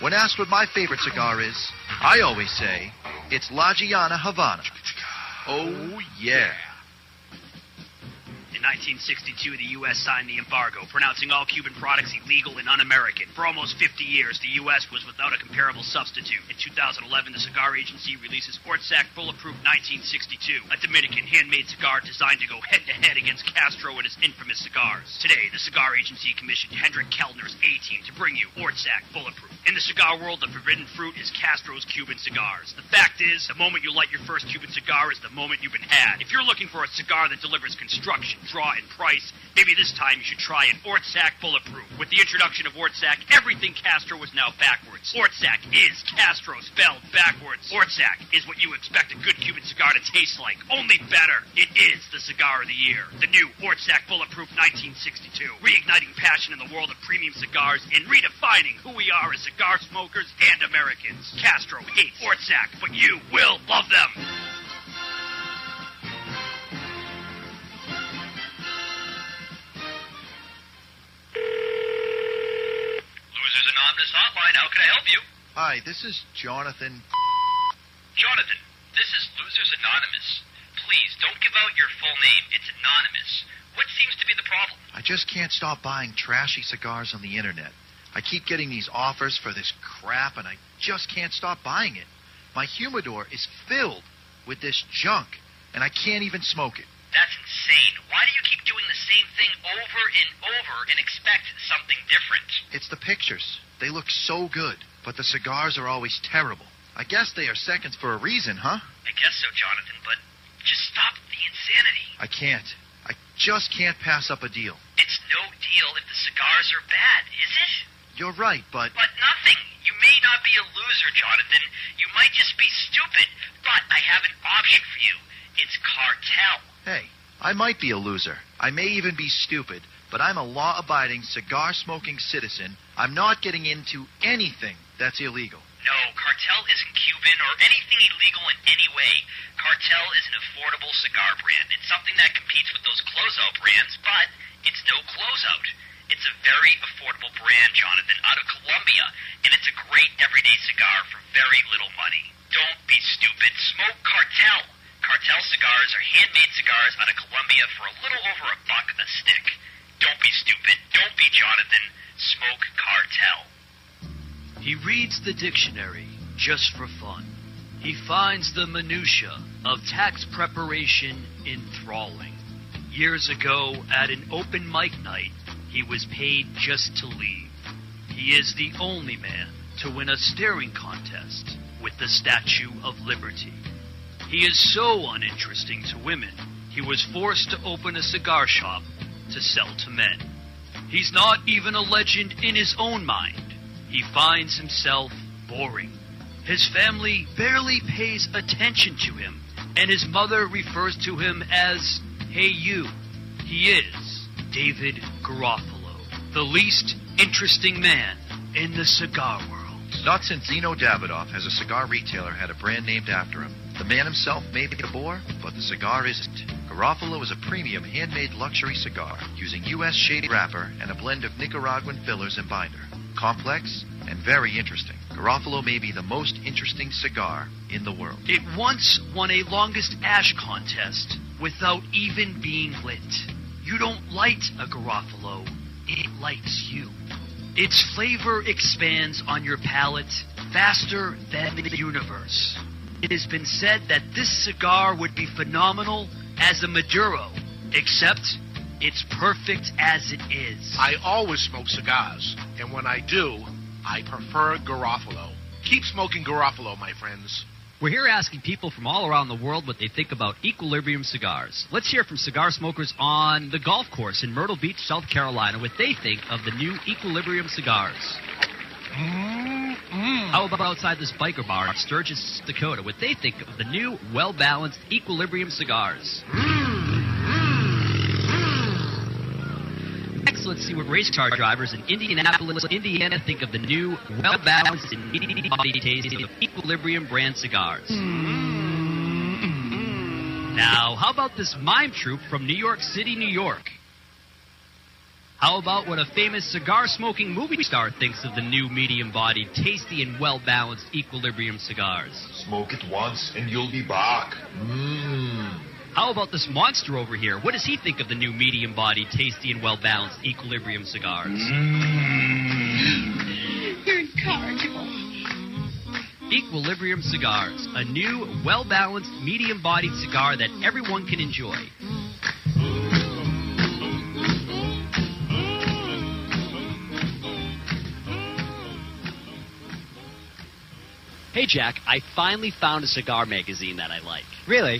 When asked what my favorite cigar is, I always say it's La Gianna Havana. Oh yeah. In 1962, the U.S. signed the embargo, pronouncing all Cuban products illegal and un-American. For almost 50 years, the U.S. was without a comparable substitute. In 2011, the Cigar Agency releases Ortsac Bulletproof 1962, a Dominican handmade cigar designed to go head-to-head against Castro and his infamous cigars. Today, the Cigar Agency commissioned Hendrik Kelner's A-Team to bring you Ortsac Bulletproof. In the cigar world, the forbidden fruit is Castro's Cuban cigars. The fact is, the moment you light your first Cuban cigar is the moment you've been had. If you're looking for a cigar that delivers construction, draw, and price, maybe this time you should try an Ortsac Bulletproof. With the introduction of Ortsac, everything Castro is now backwards. Ortsac is Castro spelled backwards. Ortsac is what you expect a good Cuban cigar to taste like, only better. It is the cigar of the year. The new Ortsac Bulletproof 1962, reigniting passion in the world of premium cigars and redefining who we are as cigar smokers and Americans. Castro hates Ortsac, but you will love them. Losers Anonymous Hotline, how can I help you? Hi, this is Jonathan. Jonathan, this is Losers Anonymous. Please, don't give out your full name. It's anonymous. What seems to be the problem? I just can't stop buying trashy cigars on the internet. I keep getting these offers for this crap, and I just can't stop buying it. My humidor is filled with this junk, and I can't even smoke it. That's insane. Why do you keep doing the same thing over and over and expect something different? It's the pictures. They look so good, but the cigars are always terrible. I guess they are seconds for a reason, huh? I guess so, Jonathan, but just stop the insanity. I can't. I just can't pass up a deal. It's no deal if the cigars are bad, is it? You're right, but But nothing. You may not be a loser, Jonathan. You might just be stupid. But I have an option for you. It's cartel. hey, I might be a loser. I may even be stupid, but I'm a law abiding, cigar smoking citizen. I'm not getting into anything that's illegal. No, Cartel isn't Cuban or anything illegal in any way. Cartel is an affordable cigar brand. It's something that competes with those closeout brands, but it's no closeout. It's a very affordable brand, Jonathan, out of Colombia, and it's a great everyday cigar for very little money. Don't be stupid. Smoke Cartel. Cartel cigars are handmade cigars out of Colombia for a little over a buck a stick. Don't be stupid. Don't be Jonathan. Smoke Cartel. He reads the dictionary just for fun. He finds the minutia of tax preparation enthralling. Years ago, at an open mic night, he was paid just to leave. He is the only man to win a staring contest with the Statue of Liberty. He is so uninteresting to women, he was forced to open a cigar shop to sell to men. He's not even a legend in his own mind. He finds himself boring. His family barely pays attention to him, and his mother refers to him as, Hey you. He is David Garofalo, the least interesting man in the cigar world. Not since Zino Davidoff has a cigar retailer had a brand named after him. The man himself may be a bore, but the cigar isn't. Garofalo is a premium handmade luxury cigar using U.S. shady wrapper and a blend of Nicaraguan fillers and binder. Complex and very interesting. Garofalo may be the most interesting cigar in the world. It once won a longest ash contest without even being lit. You don't light a Garofalo, it lights you. Its flavor expands on your palate faster than the universe. It has been said that this cigar would be phenomenal as a Maduro, except it's perfect as it is. I always smoke cigars, and when I do, I prefer Garofalo. Keep smoking Garofalo, my friends. We're here asking people from all around the world what they think about Equilibrium cigars. Let's hear from cigar smokers on the golf course in Myrtle Beach, South Carolina, what they think of the new Equilibrium cigars. Mm-hmm. How about outside this biker bar in Sturgis, Dakota, what they think of the new, well balanced Equilibrium cigars? Mm. Next, let's see what race car drivers in Indianapolis, Indiana think of the new, well balanced and meaty body taste of Equilibrium brand cigars. Mm-hmm. Now, how about this mime troupe from New York City, New York? How about what a famous cigar smoking movie star thinks of the new medium bodied, tasty, and well balanced Equilibrium cigars? Smoke it once and you'll be back. Mmm. How about this monster over here? What does he think of the new medium bodied, tasty, and well balanced Equilibrium cigars? Mm. You're incorrigible. Equilibrium Cigars, a new, well balanced, medium bodied cigar that everyone can enjoy. Hey Jack, I finally found a cigar magazine that I like. Really?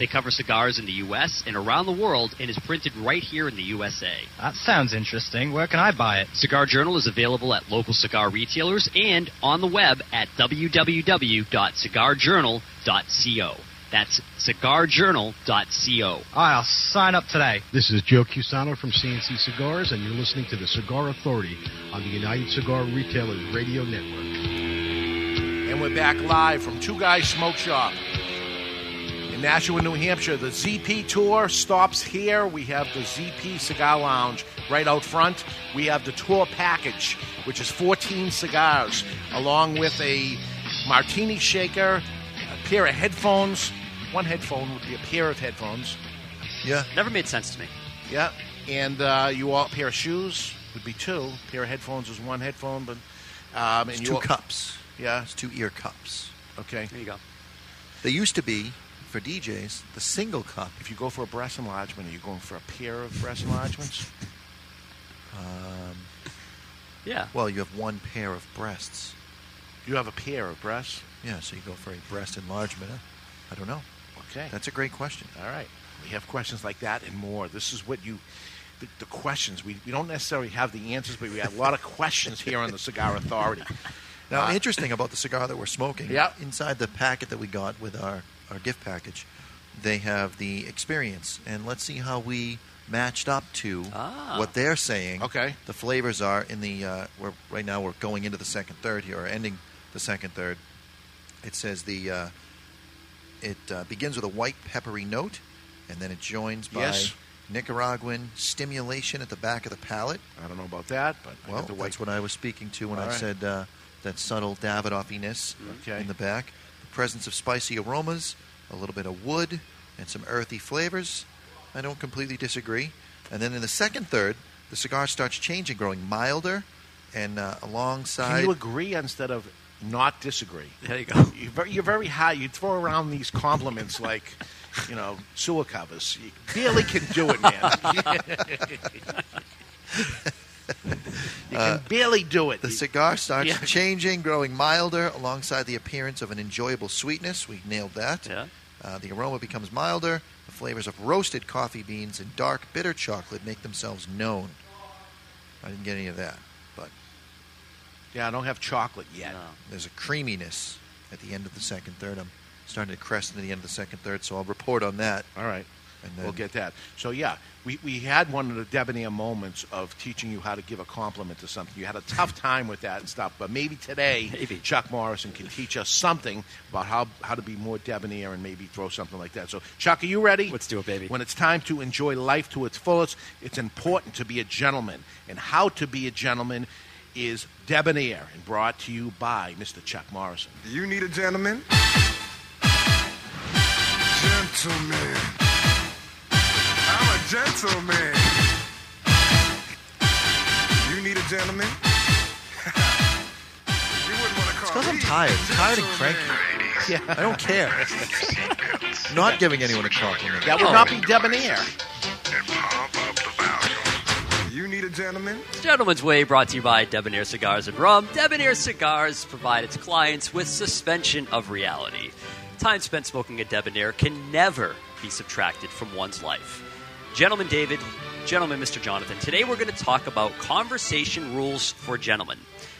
They cover cigars in the U.S. and around the world and is printed right here in the USA. That sounds interesting. Where can I buy it? Cigar Journal is available at local cigar retailers and on the web at www.cigarjournal.co. That's cigarjournal.co. All right, I'll sign up today. This is Joe Cusano from CNC Cigars, and you're listening to the Cigar Authority on the United Cigar Retailers Radio Network. And we're back live from Two Guys Smoke Shop in Nashua, New Hampshire. The ZP tour stops here. We have the ZP Cigar Lounge right out front, we have the tour package, which is 14 cigars, along with a martini shaker, a pair of headphones. One headphone would be a pair of headphones. Yeah. Never made sense to me. Yeah, and uh, you all a pair of shoes would be two. A pair of headphones is one headphone, but um, and It's you two all- cups. Yeah, It's two ear cups. Okay. There you go. They used to be for DJs the single cup. If you go for a breast enlargement, are you going for a pair of breast enlargements? Um, yeah. Well, you have one pair of breasts. You have a pair of breasts. Yeah, so you go for a breast enlargement. I don't know. Okay. That's a great question. All right. We have questions like that and more. This is what you, the, the questions. We, we don't necessarily have the answers, but we have a lot of questions here on the Cigar Authority. Now, Uh, interesting about the cigar that we're smoking. Yeah. Inside the packet that we got with our, our gift package, they have the experience, and let's see how we matched up to Ah. what they're saying. Okay. The flavors are in the. Uh, we're right now we're going into the second third here, or ending the second third. It says the. Uh, it uh, begins with a white peppery note, and then it joins by Yes. Nicaraguan stimulation at the back of the palate. I don't know about that, but well, got the white- that's what I was speaking to when All I right. said uh, that subtle Davidoff-iness Okay. in the back. The presence of spicy aromas, a little bit of wood, and some earthy flavors. I don't completely disagree. And then in the second third, the cigar starts changing, growing milder, and uh, alongside. Can you agree instead of not disagree? There you go. You're very, you're very high. You throw around these compliments like, you know, sewer covers. You barely can do it, man. you can Uh, barely do it. The cigar starts Yeah. changing, growing milder, alongside the appearance of an enjoyable sweetness. We nailed that. Yeah. Uh, the aroma becomes milder. The flavors of roasted coffee beans and dark bitter chocolate make themselves known. I didn't get any of that, but Yeah, I don't have chocolate yet. there's a creaminess at the end of the second third. I'm starting to crest into the end of the second third, so I'll report on that. All right. And then, We'll get that. So yeah, we, we had one of the debonair moments of teaching you how to give a compliment to something. You had a tough time with that and stuff, but maybe today maybe. Chuck Morrison can teach us something about how, how to be more debonair and maybe throw something like that. So Chuck, are you ready? Let's do it, baby. When it's time to enjoy life to its fullest, it's important to be a gentleman. And how to be a gentleman is debonair and brought to you by Mr. Chuck Morrison. Do you need a gentleman? Gentleman. I'm gentleman. You need a gentleman? you wouldn't want to call because I'm tired. I'm tired and cranky. Yeah. I don't care. Not giving anyone a compliment. That would not be debonair. You need a gentleman? Gentleman's Way brought to you by Debonair Cigars and Rum. Debonair Cigars provide its clients with suspension of reality. Time spent smoking a Debonair can never be subtracted from one's life. Gentleman David, gentlemen Mr. Jonathan, today we're going to talk about conversation rules for gentlemen.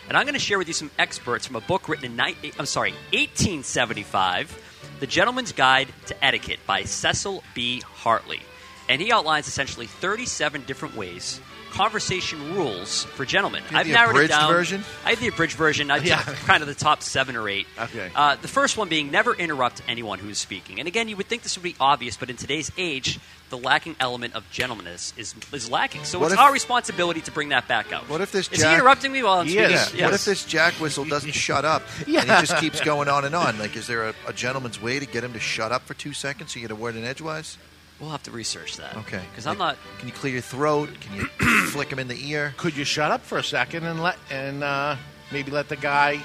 And I'm going to share with you some experts from a book written in ni- I'm sorry, 1875, The Gentleman's Guide to Etiquette by Cecil B. Hartley. And he outlines essentially 37 different ways conversation rules for gentlemen. I've the narrowed it down. version? I have the abridged version. I Yeah. kind of the top seven or eight. Okay. Uh, the first one being never interrupt anyone who's speaking. And again, you would think this would be obvious, but in today's age, the lacking element of gentleness is is lacking. So What it's if- our responsibility to bring that back out. What if this is Jack, he interrupting me while I'm Yeah. speaking? What Yes. if this Jack whistle doesn't shut up and he just keeps going on and on? Like, is there a, a gentleman's way to get him to shut up for two seconds so you get a word in edgewise? We'll have to research that. Okay. Because I'm not. Can you clear your throat? Can you flick him in the ear? Could you shut up for a second and let and uh, maybe let the guy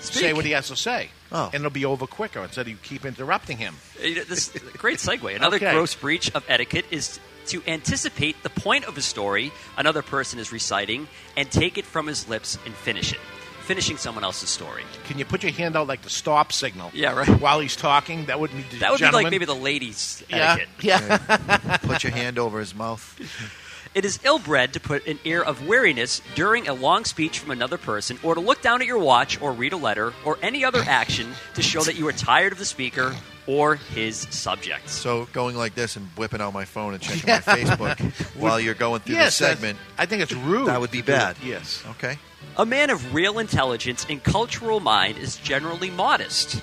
say Speak. what he has to say? Oh. And it'll be over quicker instead of you keep interrupting him. You know, This great segue. Another Okay. gross breach of etiquette is to anticipate the point of a story another person is reciting and take it from his lips and finish it, finishing someone else's story. Can you put your hand out like the stop signal? Yeah, right. While he's talking, that would be That would gentlemen. be like maybe the ladies' Yeah, etiquette. yeah. Put your hand over his mouth. It is ill-bred to put an air of weariness during a long speech from another person, or to look down at your watch, or read a letter, or any other action to show that you are tired of the speaker or his subject. So going like this and whipping out my phone and checking my Facebook while you're going through Yes, the segment. I think it's rude. That would be to do bad. Yes. Okay. A man of real intelligence and cultural mind is generally modest.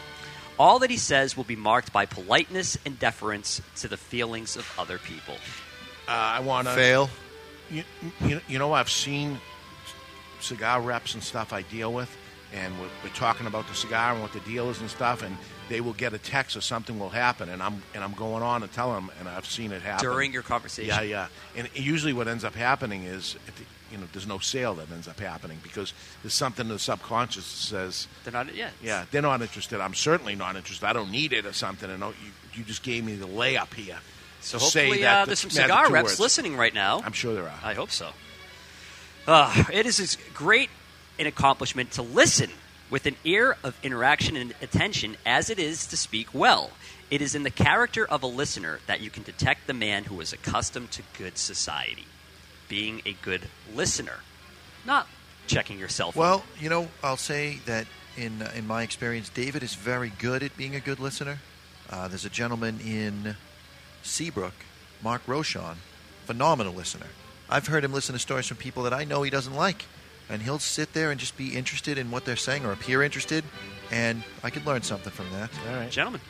All that he says will be marked by politeness and deference to the feelings of other people. Uh, I want to Fail. You, you, you know, I've seen cigar reps and stuff I deal with, and we're, we're talking about the cigar and what the deal is and stuff, and they will get a text or something will happen, and I'm and I'm going on and telling them, and I've seen it happen During your conversation. Yeah, yeah, and usually what ends up happening is, you know, there's no sale that ends up happening because there's something in the subconscious that says They're not. Yeah. yeah, they're not interested. I'm certainly not interested. I don't need it or something. And you, you just gave me the layup here. So hopefully, that uh, the- there's some the cigar reps words. listening right now. I'm sure there are. I hope so. Uh, it is great an accomplishment to listen with an ear of interaction and attention as it is to speak well. It is in the character of a listener that you can detect the man who is accustomed to good society, being a good listener, not checking yourself. Well, you know, I'll say that in uh, in my experience, David is very good at being a good listener. Uh, there's a gentleman in Seabrook, Mark Rochon, phenomenal listener. I've heard him listen to stories from people that I know he doesn't like, and he'll sit there and just be interested in what they're saying or appear interested, and I could learn something from that. All right, Gentlemen.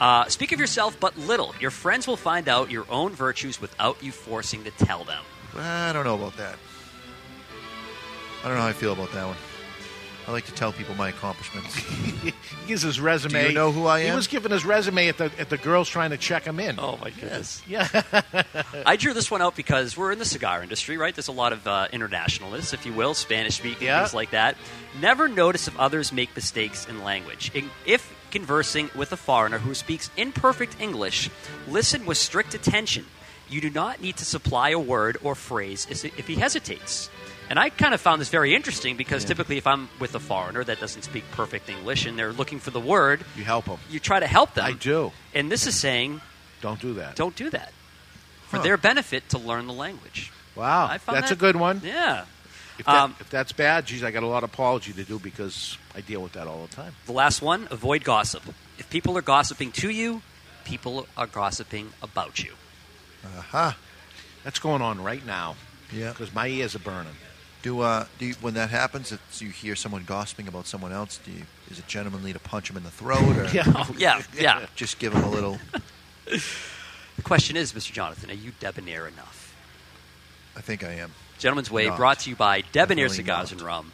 Uh, speak of yourself but little. Your friends will find out your own virtues without you forcing to tell them. I don't know about that. I don't know how I feel about that one. I like to tell people my accomplishments. he gives his resume. Do you know who I am? He was giving his resume at the at the girls trying to check him in. Oh my goodness! Yeah. I drew this one out because we're in the cigar industry, right? There's a lot of uh, internationalists, if you will, Spanish speaking, Yeah. things like that. Never notice if others make mistakes in language. If conversing with a foreigner who speaks imperfect English, listen with strict attention. You do not need to supply a word or phrase if he hesitates. And I kind of found this very interesting because typically, if I'm with a foreigner that doesn't speak perfect English and they're looking for the word, you help them. You try to help them. I do. And this is saying, don't do that. Don't do that. For Huh. their benefit to learn the language. Wow, I found that's that- a good one. Yeah. If, that, Um, if that's bad, geez, I got a lot of apology to do because I deal with that all the time. The last one, avoid gossip. If people are gossiping to you, people are gossiping about you. Aha. That's going on right now. Yeah. Because my ears are burning. Do uh, do you, when that happens, if you hear someone gossiping about someone else, do you, is it gentlemanly to punch him in the throat, or Yeah. Oh, yeah, yeah. just give him a little? The question is, Mr. Jonathan, are you debonair enough? I think I am. Gentleman's Way Not. brought to you by Debonair Definitely Cigars not. and Rum.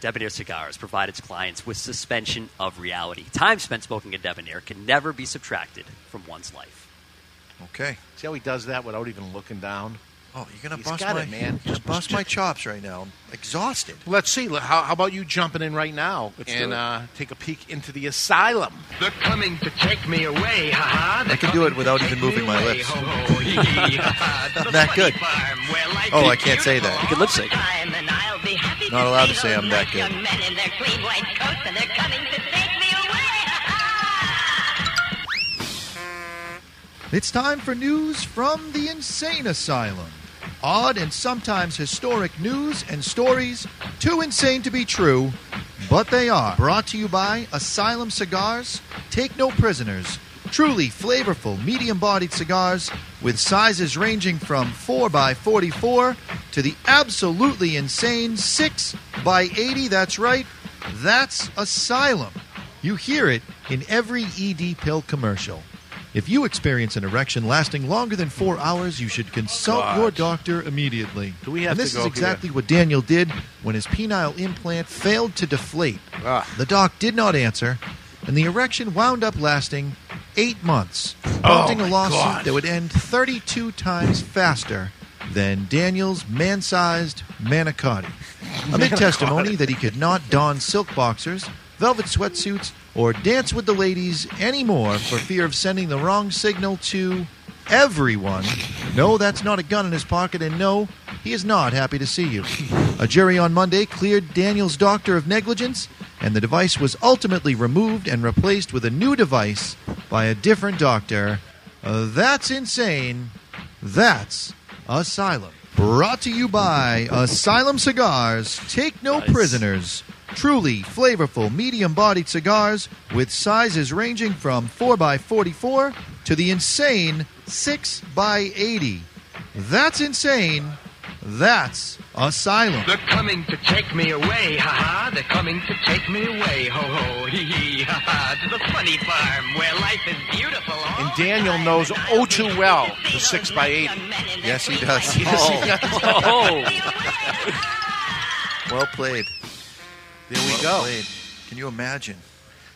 Debonair Cigars provide its clients with suspension of reality. Time spent smoking a Debonair can never be subtracted from one's life. Okay. See how he does that without even looking down? Oh, you're gonna He's bust got my it, man. Just bust my chops right now. I'm exhausted. Let's see. How, how about you jumping in right now Let's and uh, take a peek into the asylum? They're coming to take me away, ha I can do it without even moving my lips. Not that good. Oh, I can't say that. You can lip sync. Not allowed to say I'm that good. In their clean white coats, and they're coming to take me away. It's time for news from the insane asylum. Odd and sometimes historic news and stories, too insane to be true, but they are. Brought to you by Asylum Cigars. Take no prisoners. Truly flavorful, medium bodied cigars with sizes ranging from 4x44 to the absolutely insane 6x80. That's right, that's Asylum. You hear it in every ED pill commercial. If you experience an erection lasting longer than four hours, you should consult God. your doctor immediately. Do we have and this to go is exactly what Daniel did when his penile implant failed to deflate. Ah. The doc did not answer, and the erection wound up lasting eight months, Oh, a lawsuit God. that would end 32 times faster than Daniel's man-sized manicotti. Amid testimony that he could not don silk boxers, velvet sweatsuits, or dance with the ladies anymore for fear of sending the wrong signal to everyone. No, that's not a gun in his pocket, and no, he is not happy to see you. A jury on Monday cleared Daniel's doctor of negligence, and the device was ultimately removed and replaced with a new device by a different doctor. Uh, that's insane. That's Asylum. Brought to you by Asylum Cigars. Take no prisoners. Truly flavorful, medium bodied cigars with sizes ranging from 4x44 to the insane 6x80. That's insane. That's Asylum. They're coming to take me away, ha ha. They're coming to take me away, ho ho, hee hee, ha ha. To the place Funny Farm, where life is beautiful. And Daniel knows oh too well the 6x80. Yes, he does. Yes, he oh. does. Oh. Well played. There we Well go. played. Can you imagine?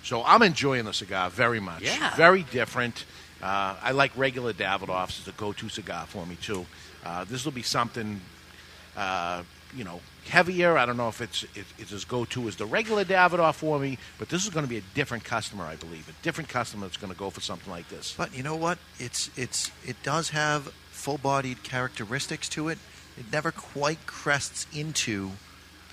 So I'm enjoying the cigar very much. Yeah. Very different. Uh, I like regular Davidoffs as a go-to cigar for me too. Uh, this will be something, uh, you know, heavier. I don't know if it's it, it's as go-to as the regular Davidoff for me, but this is going to be a different customer, I believe. A different customer that's going to go for something like this. But you know what? It's it's it does have full-bodied characteristics to it. It never quite crests into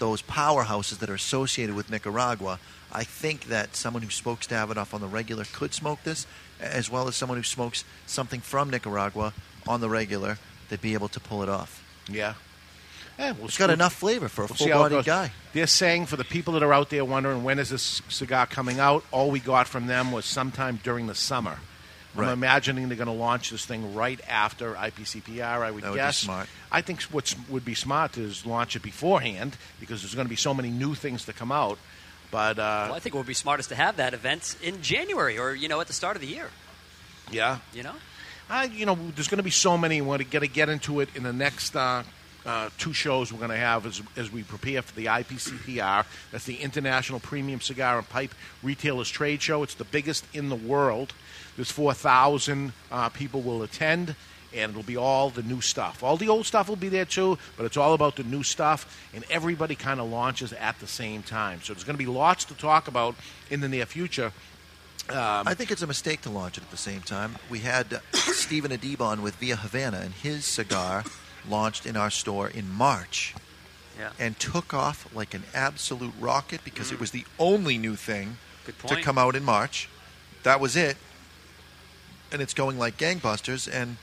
those powerhouses that are associated with Nicaragua. I think that someone who smokes Davidoff on the regular could smoke this, as well as someone who smokes something from Nicaragua on the regular, they'd be able to pull it off. Yeah. Yeah, we'll It's got enough flavor for a we'll see how it full-bodied guy. They're saying for the people that are out there wondering when is this cigar coming out, all we got from them was sometime during the summer. I'm imagining they're going to launch this thing right after IPCPR. I would That would be guess. smart. I think what would be smart is launch it beforehand because there's going to be so many new things to come out. But uh, Well, I think it would be smartest to have that event in January or you know at the start of the year. yeah, You know. I, you know, there's going to be so many. We're going to get into it in the next uh, uh, two shows we're going to have as, as we prepare for the IPCPR. That's the International Premium Cigar and Pipe Retailers Trade Show. It's the biggest in the world. There's 4,000 uh, people will attend, and it'll be all the new stuff. All the old stuff will be there too, but it's all about the new stuff, and everybody kind of launches at the same time. So there's going to be lots to talk about in the near future. Um, I think it's a mistake to launch it at the same time. We had uh, Stephen Adibon with Via Havana, and his cigar launched in our store in March. Yeah. And took off like an absolute rocket because it was the only new thing to come out in March. That was it. And it's going like gangbusters. And,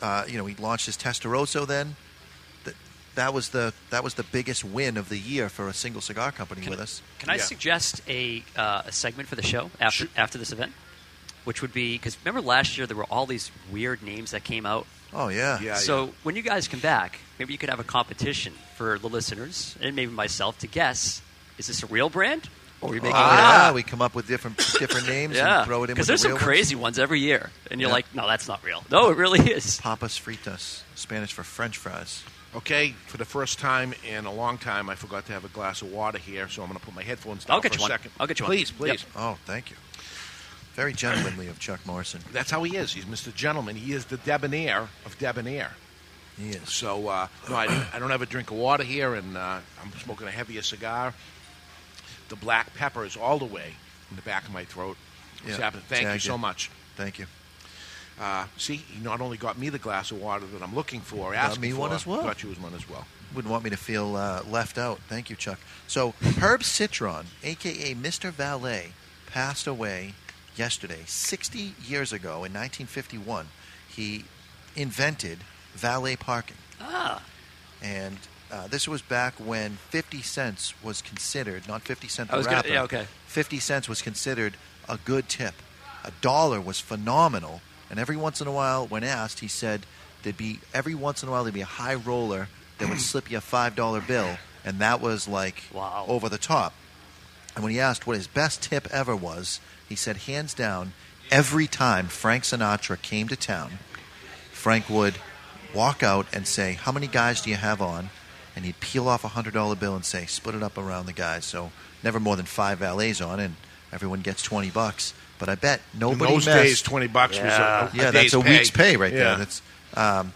uh, you know, he launched his Testarosso then. That, that was the that was the biggest win of the year for a single cigar company with us. Can I suggest a, uh, a segment for the show after after this event, which would be because remember last year there were all these weird names that came out. Oh yeah. Yeah, so when you guys come back, maybe you could have a competition for the listeners and maybe myself to guess: is this a real brand or are we making oh, it yeah, up? we come up with different different names Yeah, and throw it in because there's the some crazy ones. ones every year, and you're Yeah. like, no, that's not real. No, it really is. Papas fritas, Spanish for French fries. Okay, for the first time in a long time, I forgot to have a glass of water here, so I'm going to put my headphones down I'll get for you a one. second. I'll get you one. please, please. Oh, thank you. Very gentlemanly of Chuck Morrison. That's how he is. He's Mr. Gentleman. He is the debonair of debonair. He is. So, uh, no, I, I don't have a drink of water here, and uh, I'm smoking a heavier cigar. The black pepper is all the way in the back of my throat. It's Yeah, happening. Thank you so much. Thank you. Uh, see, he not only got me the glass of water that I'm looking for, Got asking me for, one as well. Got you one as well. Wouldn't want me to feel uh, left out. Thank you, Chuck. So, Herb Citron, a.k.a. Mr. Valet, passed away yesterday, 60 years ago in 1951. He invented valet parking. Ah. And uh, this was back when 50 cents was considered, not 50 cent I the was gonna- rapper. yeah, okay. 50 cents was considered a good tip. A dollar was phenomenal. And every once in a while, when asked, he said there'd be, every once in a while, there'd be a high roller that would slip you a $5 bill. And that was like over the top. And when he asked what his best tip ever was, he said, hands down, every time Frank Sinatra came to town, Frank would walk out and say, How many guys do you have on? And he'd peel off a $100 bill and say, Split it up around the guys. So never more than five valets on, and everyone gets 20 bucks. But I bet nobody those messed- days, 20 bucks was a- a yeah, day's that's a pay. week's pay right Yeah. there. That's um,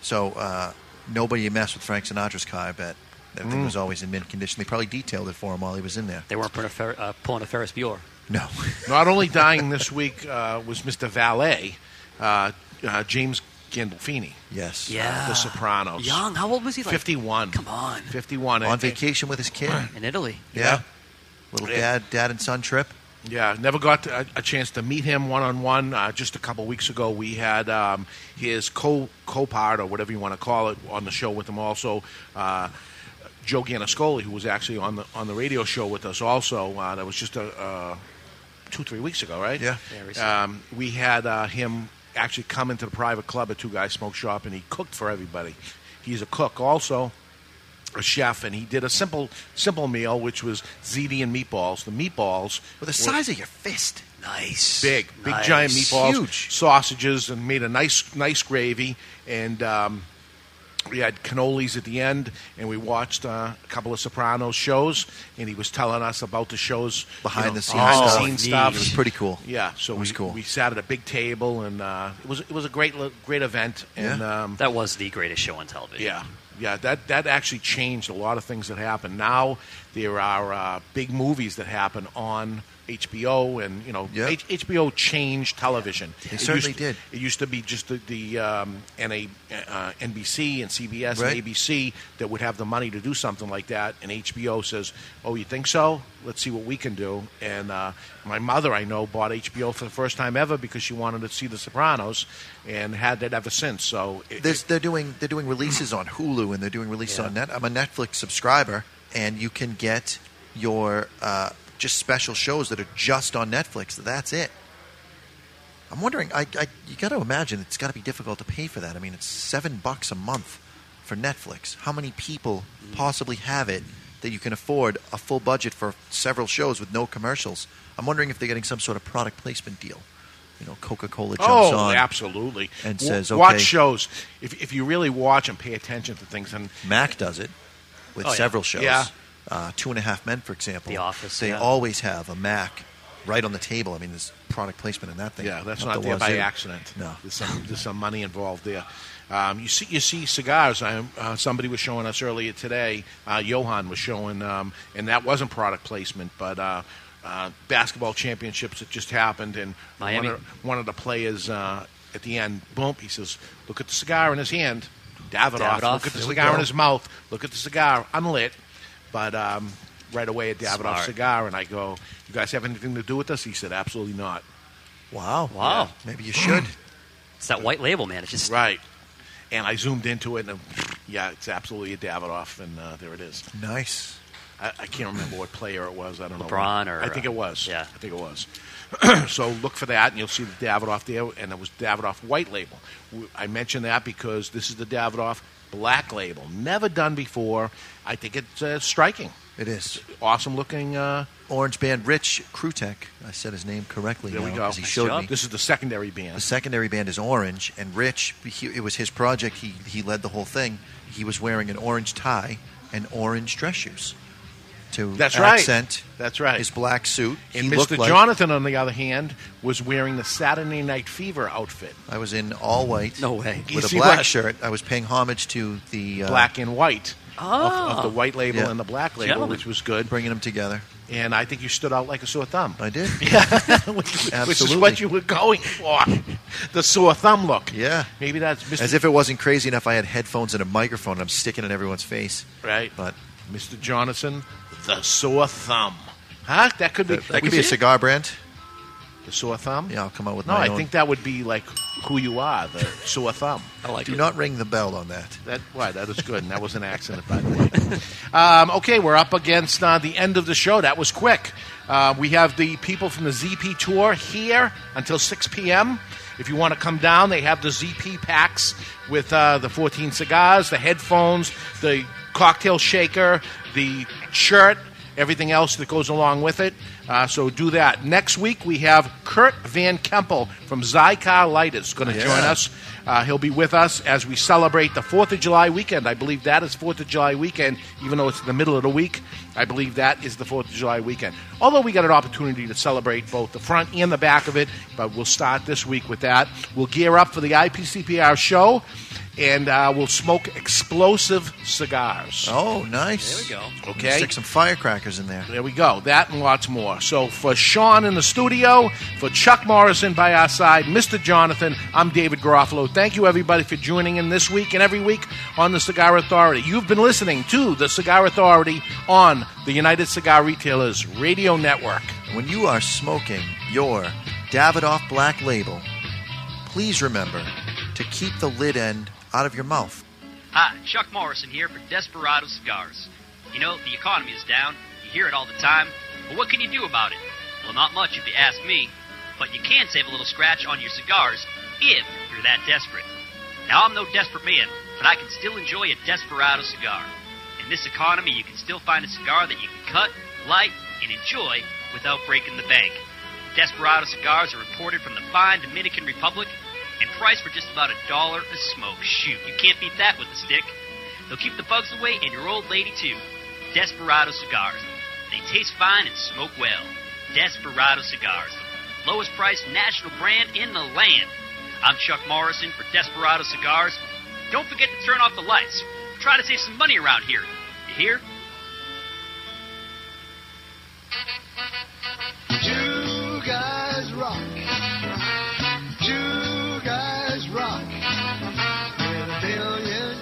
so uh, nobody messed with Frank Sinatra's car. I bet everything Mm. was always in mint condition. They probably detailed it for him while he was in there. They weren't pulling a, Fer- uh, pulling a Ferris Bueller. No. Not only dying this week uh, was Mr. Valet, uh, uh, James Gandolfini. Yes. Yeah. The Sopranos. Young. How old was he? Like 51. Come on. 51. On And- vacation with his kid in Italy. Yeah. Little dad, dad and son trip. Yeah, never got a, a chance to meet him one on one. Just a couple weeks ago, we had um, his co co-part or whatever you want to call it on the show with him. Also, uh, Joe Gannascoli, who was actually on the on the radio show with us. Also, uh, that was just a uh, two three weeks ago, right? Yeah. Yeah. Um, we had uh, him actually come into the private club at Two Guys Smoke Shop, and he cooked for everybody. He's a cook also. a chef, and he did a simple simple meal, which was ziti and meatballs. The meatballs were the size of your fist. Nice. big, big Nice. giant meatballs, Huge. sausages, and made a nice nice gravy. And um, we had cannolis at the end, and we watched uh, a couple of Sopranos shows. And he was telling us about the shows Behind you know, the scenes behind the stuff. scenes stuff. It was pretty cool. Yeah, so It was we, cool. we sat at a big table, and uh, it was it was a great great event. And um, that was the greatest show on television. yeah, yeah, that that actually changed a lot of things that happen. Now there are uh, big movies that happen on HBO, and you know, H- HBO changed television. They It certainly used- did. It used to be just the, the um, NA, uh, NBC and CBS Right. and ABC that would have the money to do something like that, and HBO says, "Oh, you think so? Let's see what we can do." And uh, my mother, I know, bought HBO for the first time ever because she wanted to see The Sopranos, and had that ever since. So it, There's, they're doing they're doing releases on Hulu and they're doing releases Yeah. on Net. I'm a Netflix subscriber, and you can get your uh, just special shows that are just on Netflix. That's it. I'm wondering. I, I you got to imagine it's got to be difficult to pay for that. I mean, it's seven bucks a month for Netflix. How many people mm. possibly have it that you can afford a full budget for several shows with no commercials? I'm wondering if they're getting some sort of product placement deal. You know, Coca Cola jumps oh, on absolutely. and W- says, "Okay." watch shows. If, if you really watch and pay attention to things, and Mac does it with Oh, yeah. several shows. Yeah. Uh, Two and a Half Men, for example. The Office, They yeah. always have a Mac right on the table. I mean, there's product placement in that thing. yeah, that's Up not the there by wazoo. accident. No. there's some there's some money involved there. Um, you see, you see cigars. I, uh, somebody was showing us earlier today. Uh, Johan was showing, um, and that wasn't product placement, but uh, uh, basketball championships that just happened, and Miami. one of, one of the players uh, at the end, boom, he says, "Look at the cigar in his hand." Davidoff. Davidoff. Look at the There cigar in his mouth. Look at the cigar, unlit, but um, right away a Davidoff Smart. cigar, and I go, "You guys have anything to do with this?" He said, "Absolutely not." Wow. Wow. Maybe you should. It's that white label, man. It's just Right. And I zoomed into it, and yeah, it's absolutely a Davidoff, and uh, there it is. Nice. I, I can't remember what player it was. I don't know. LeBron or, I think uh, it was. yeah. I think it was. so look for that, and you'll see the Davidoff there, and it was Davidoff white label. I mention that because this is the Davidoff black label, never done before. I think it's uh, striking. It is. Awesome looking. Uh, Orange band Rich Krutek. I said his name correctly there now we go. he showed me. This is the secondary band. The secondary band is orange, and Rich, he, it was his project. He, he led the whole thing. He was wearing an orange tie and orange dress shoes to That's right. accent That's right. his black suit. And he Mr. like- Jonathan, on the other hand, was wearing the Saturday Night Fever outfit. I was in all white. No way. You With a black that? shirt. I was paying homage to the uh, black and white Ah. of, of the white label Yeah. and the black label, Gentlemen. which was good. bringing them together. And I think you stood out like a sore thumb. I did. Yeah, which, which is what you were going for. The sore thumb look. Yeah. Maybe that's Mr. As if it wasn't crazy enough, I had headphones and a microphone. and I'm sticking it in everyone's face. right. But Mr. Jonathan, the sore thumb. Huh? That could be. that, that could be a cigar brand. The sore thumb. Yeah, I'll come out with No, my I own. think that would be like who you are, the sore thumb. I like Do it. not ring the bell on that. That why that is good, and that was an accident, by the way. Um, okay, we're up against uh, the end of the show. That was quick. Uh, we have the people from the ZP tour here until 6 p.m. If you want to come down, they have the ZP packs with uh, the 14 cigars, the headphones, the cocktail shaker, the shirt, everything else that goes along with it. Uh, so do that. Next week we have Kurt Van Keppel from Xikar Lighters going to Yeah. join us. Uh, he'll be with us as we celebrate the Fourth of July weekend. I believe that is Fourth of July weekend, even though it's in the middle of the week. I believe that is the Fourth of July weekend. Although we got an opportunity to celebrate both the front and the back of it, but we'll start this week with that. We'll gear up for the IPCPR show, and uh, we'll smoke explosive cigars. Oh, nice. There we go. Okay. Stick some firecrackers in there. There we go. That and lots more. So for Sean in the studio, for Chuck Morrison by our side, Mr. Jonathan, I'm David Garofalo. Thank you everybody for joining in this week and every week on the Cigar Authority. You've been listening to the Cigar Authority on the United Cigar Retailers Radio Network. When you are smoking your Davidoff Black Label, please remember to keep the lid end out of your mouth. Hi, Chuck Morrison here for Desperado Cigars. You know, the economy is down. You hear it all the time. But what can you do about it? Well, not much if you ask me. But you can save a little scratch on your cigars if you're that desperate. Now, I'm no desperate man, but I can still enjoy a Desperado cigar. In this economy, you can still find a cigar that you can cut, light, and enjoy without breaking the bank. Desperado cigars are imported from the fine Dominican Republic and priced for just about a dollar a smoke. Shoot, you can't beat that with a stick. They'll keep the bugs away and your old lady too. Desperado cigars. They taste fine and smoke well. Desperado cigars. Lowest priced national brand in the land. I'm Chuck Morrison for Desperado Cigars. Don't forget to turn off the lights. Try to save some money around here. You hear? Two guys rock.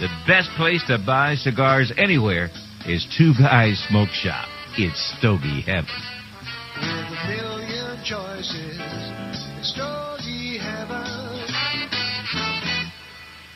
The best place to buy cigars anywhere is Two Guys Smoke Shop. It's Stogie Heaven.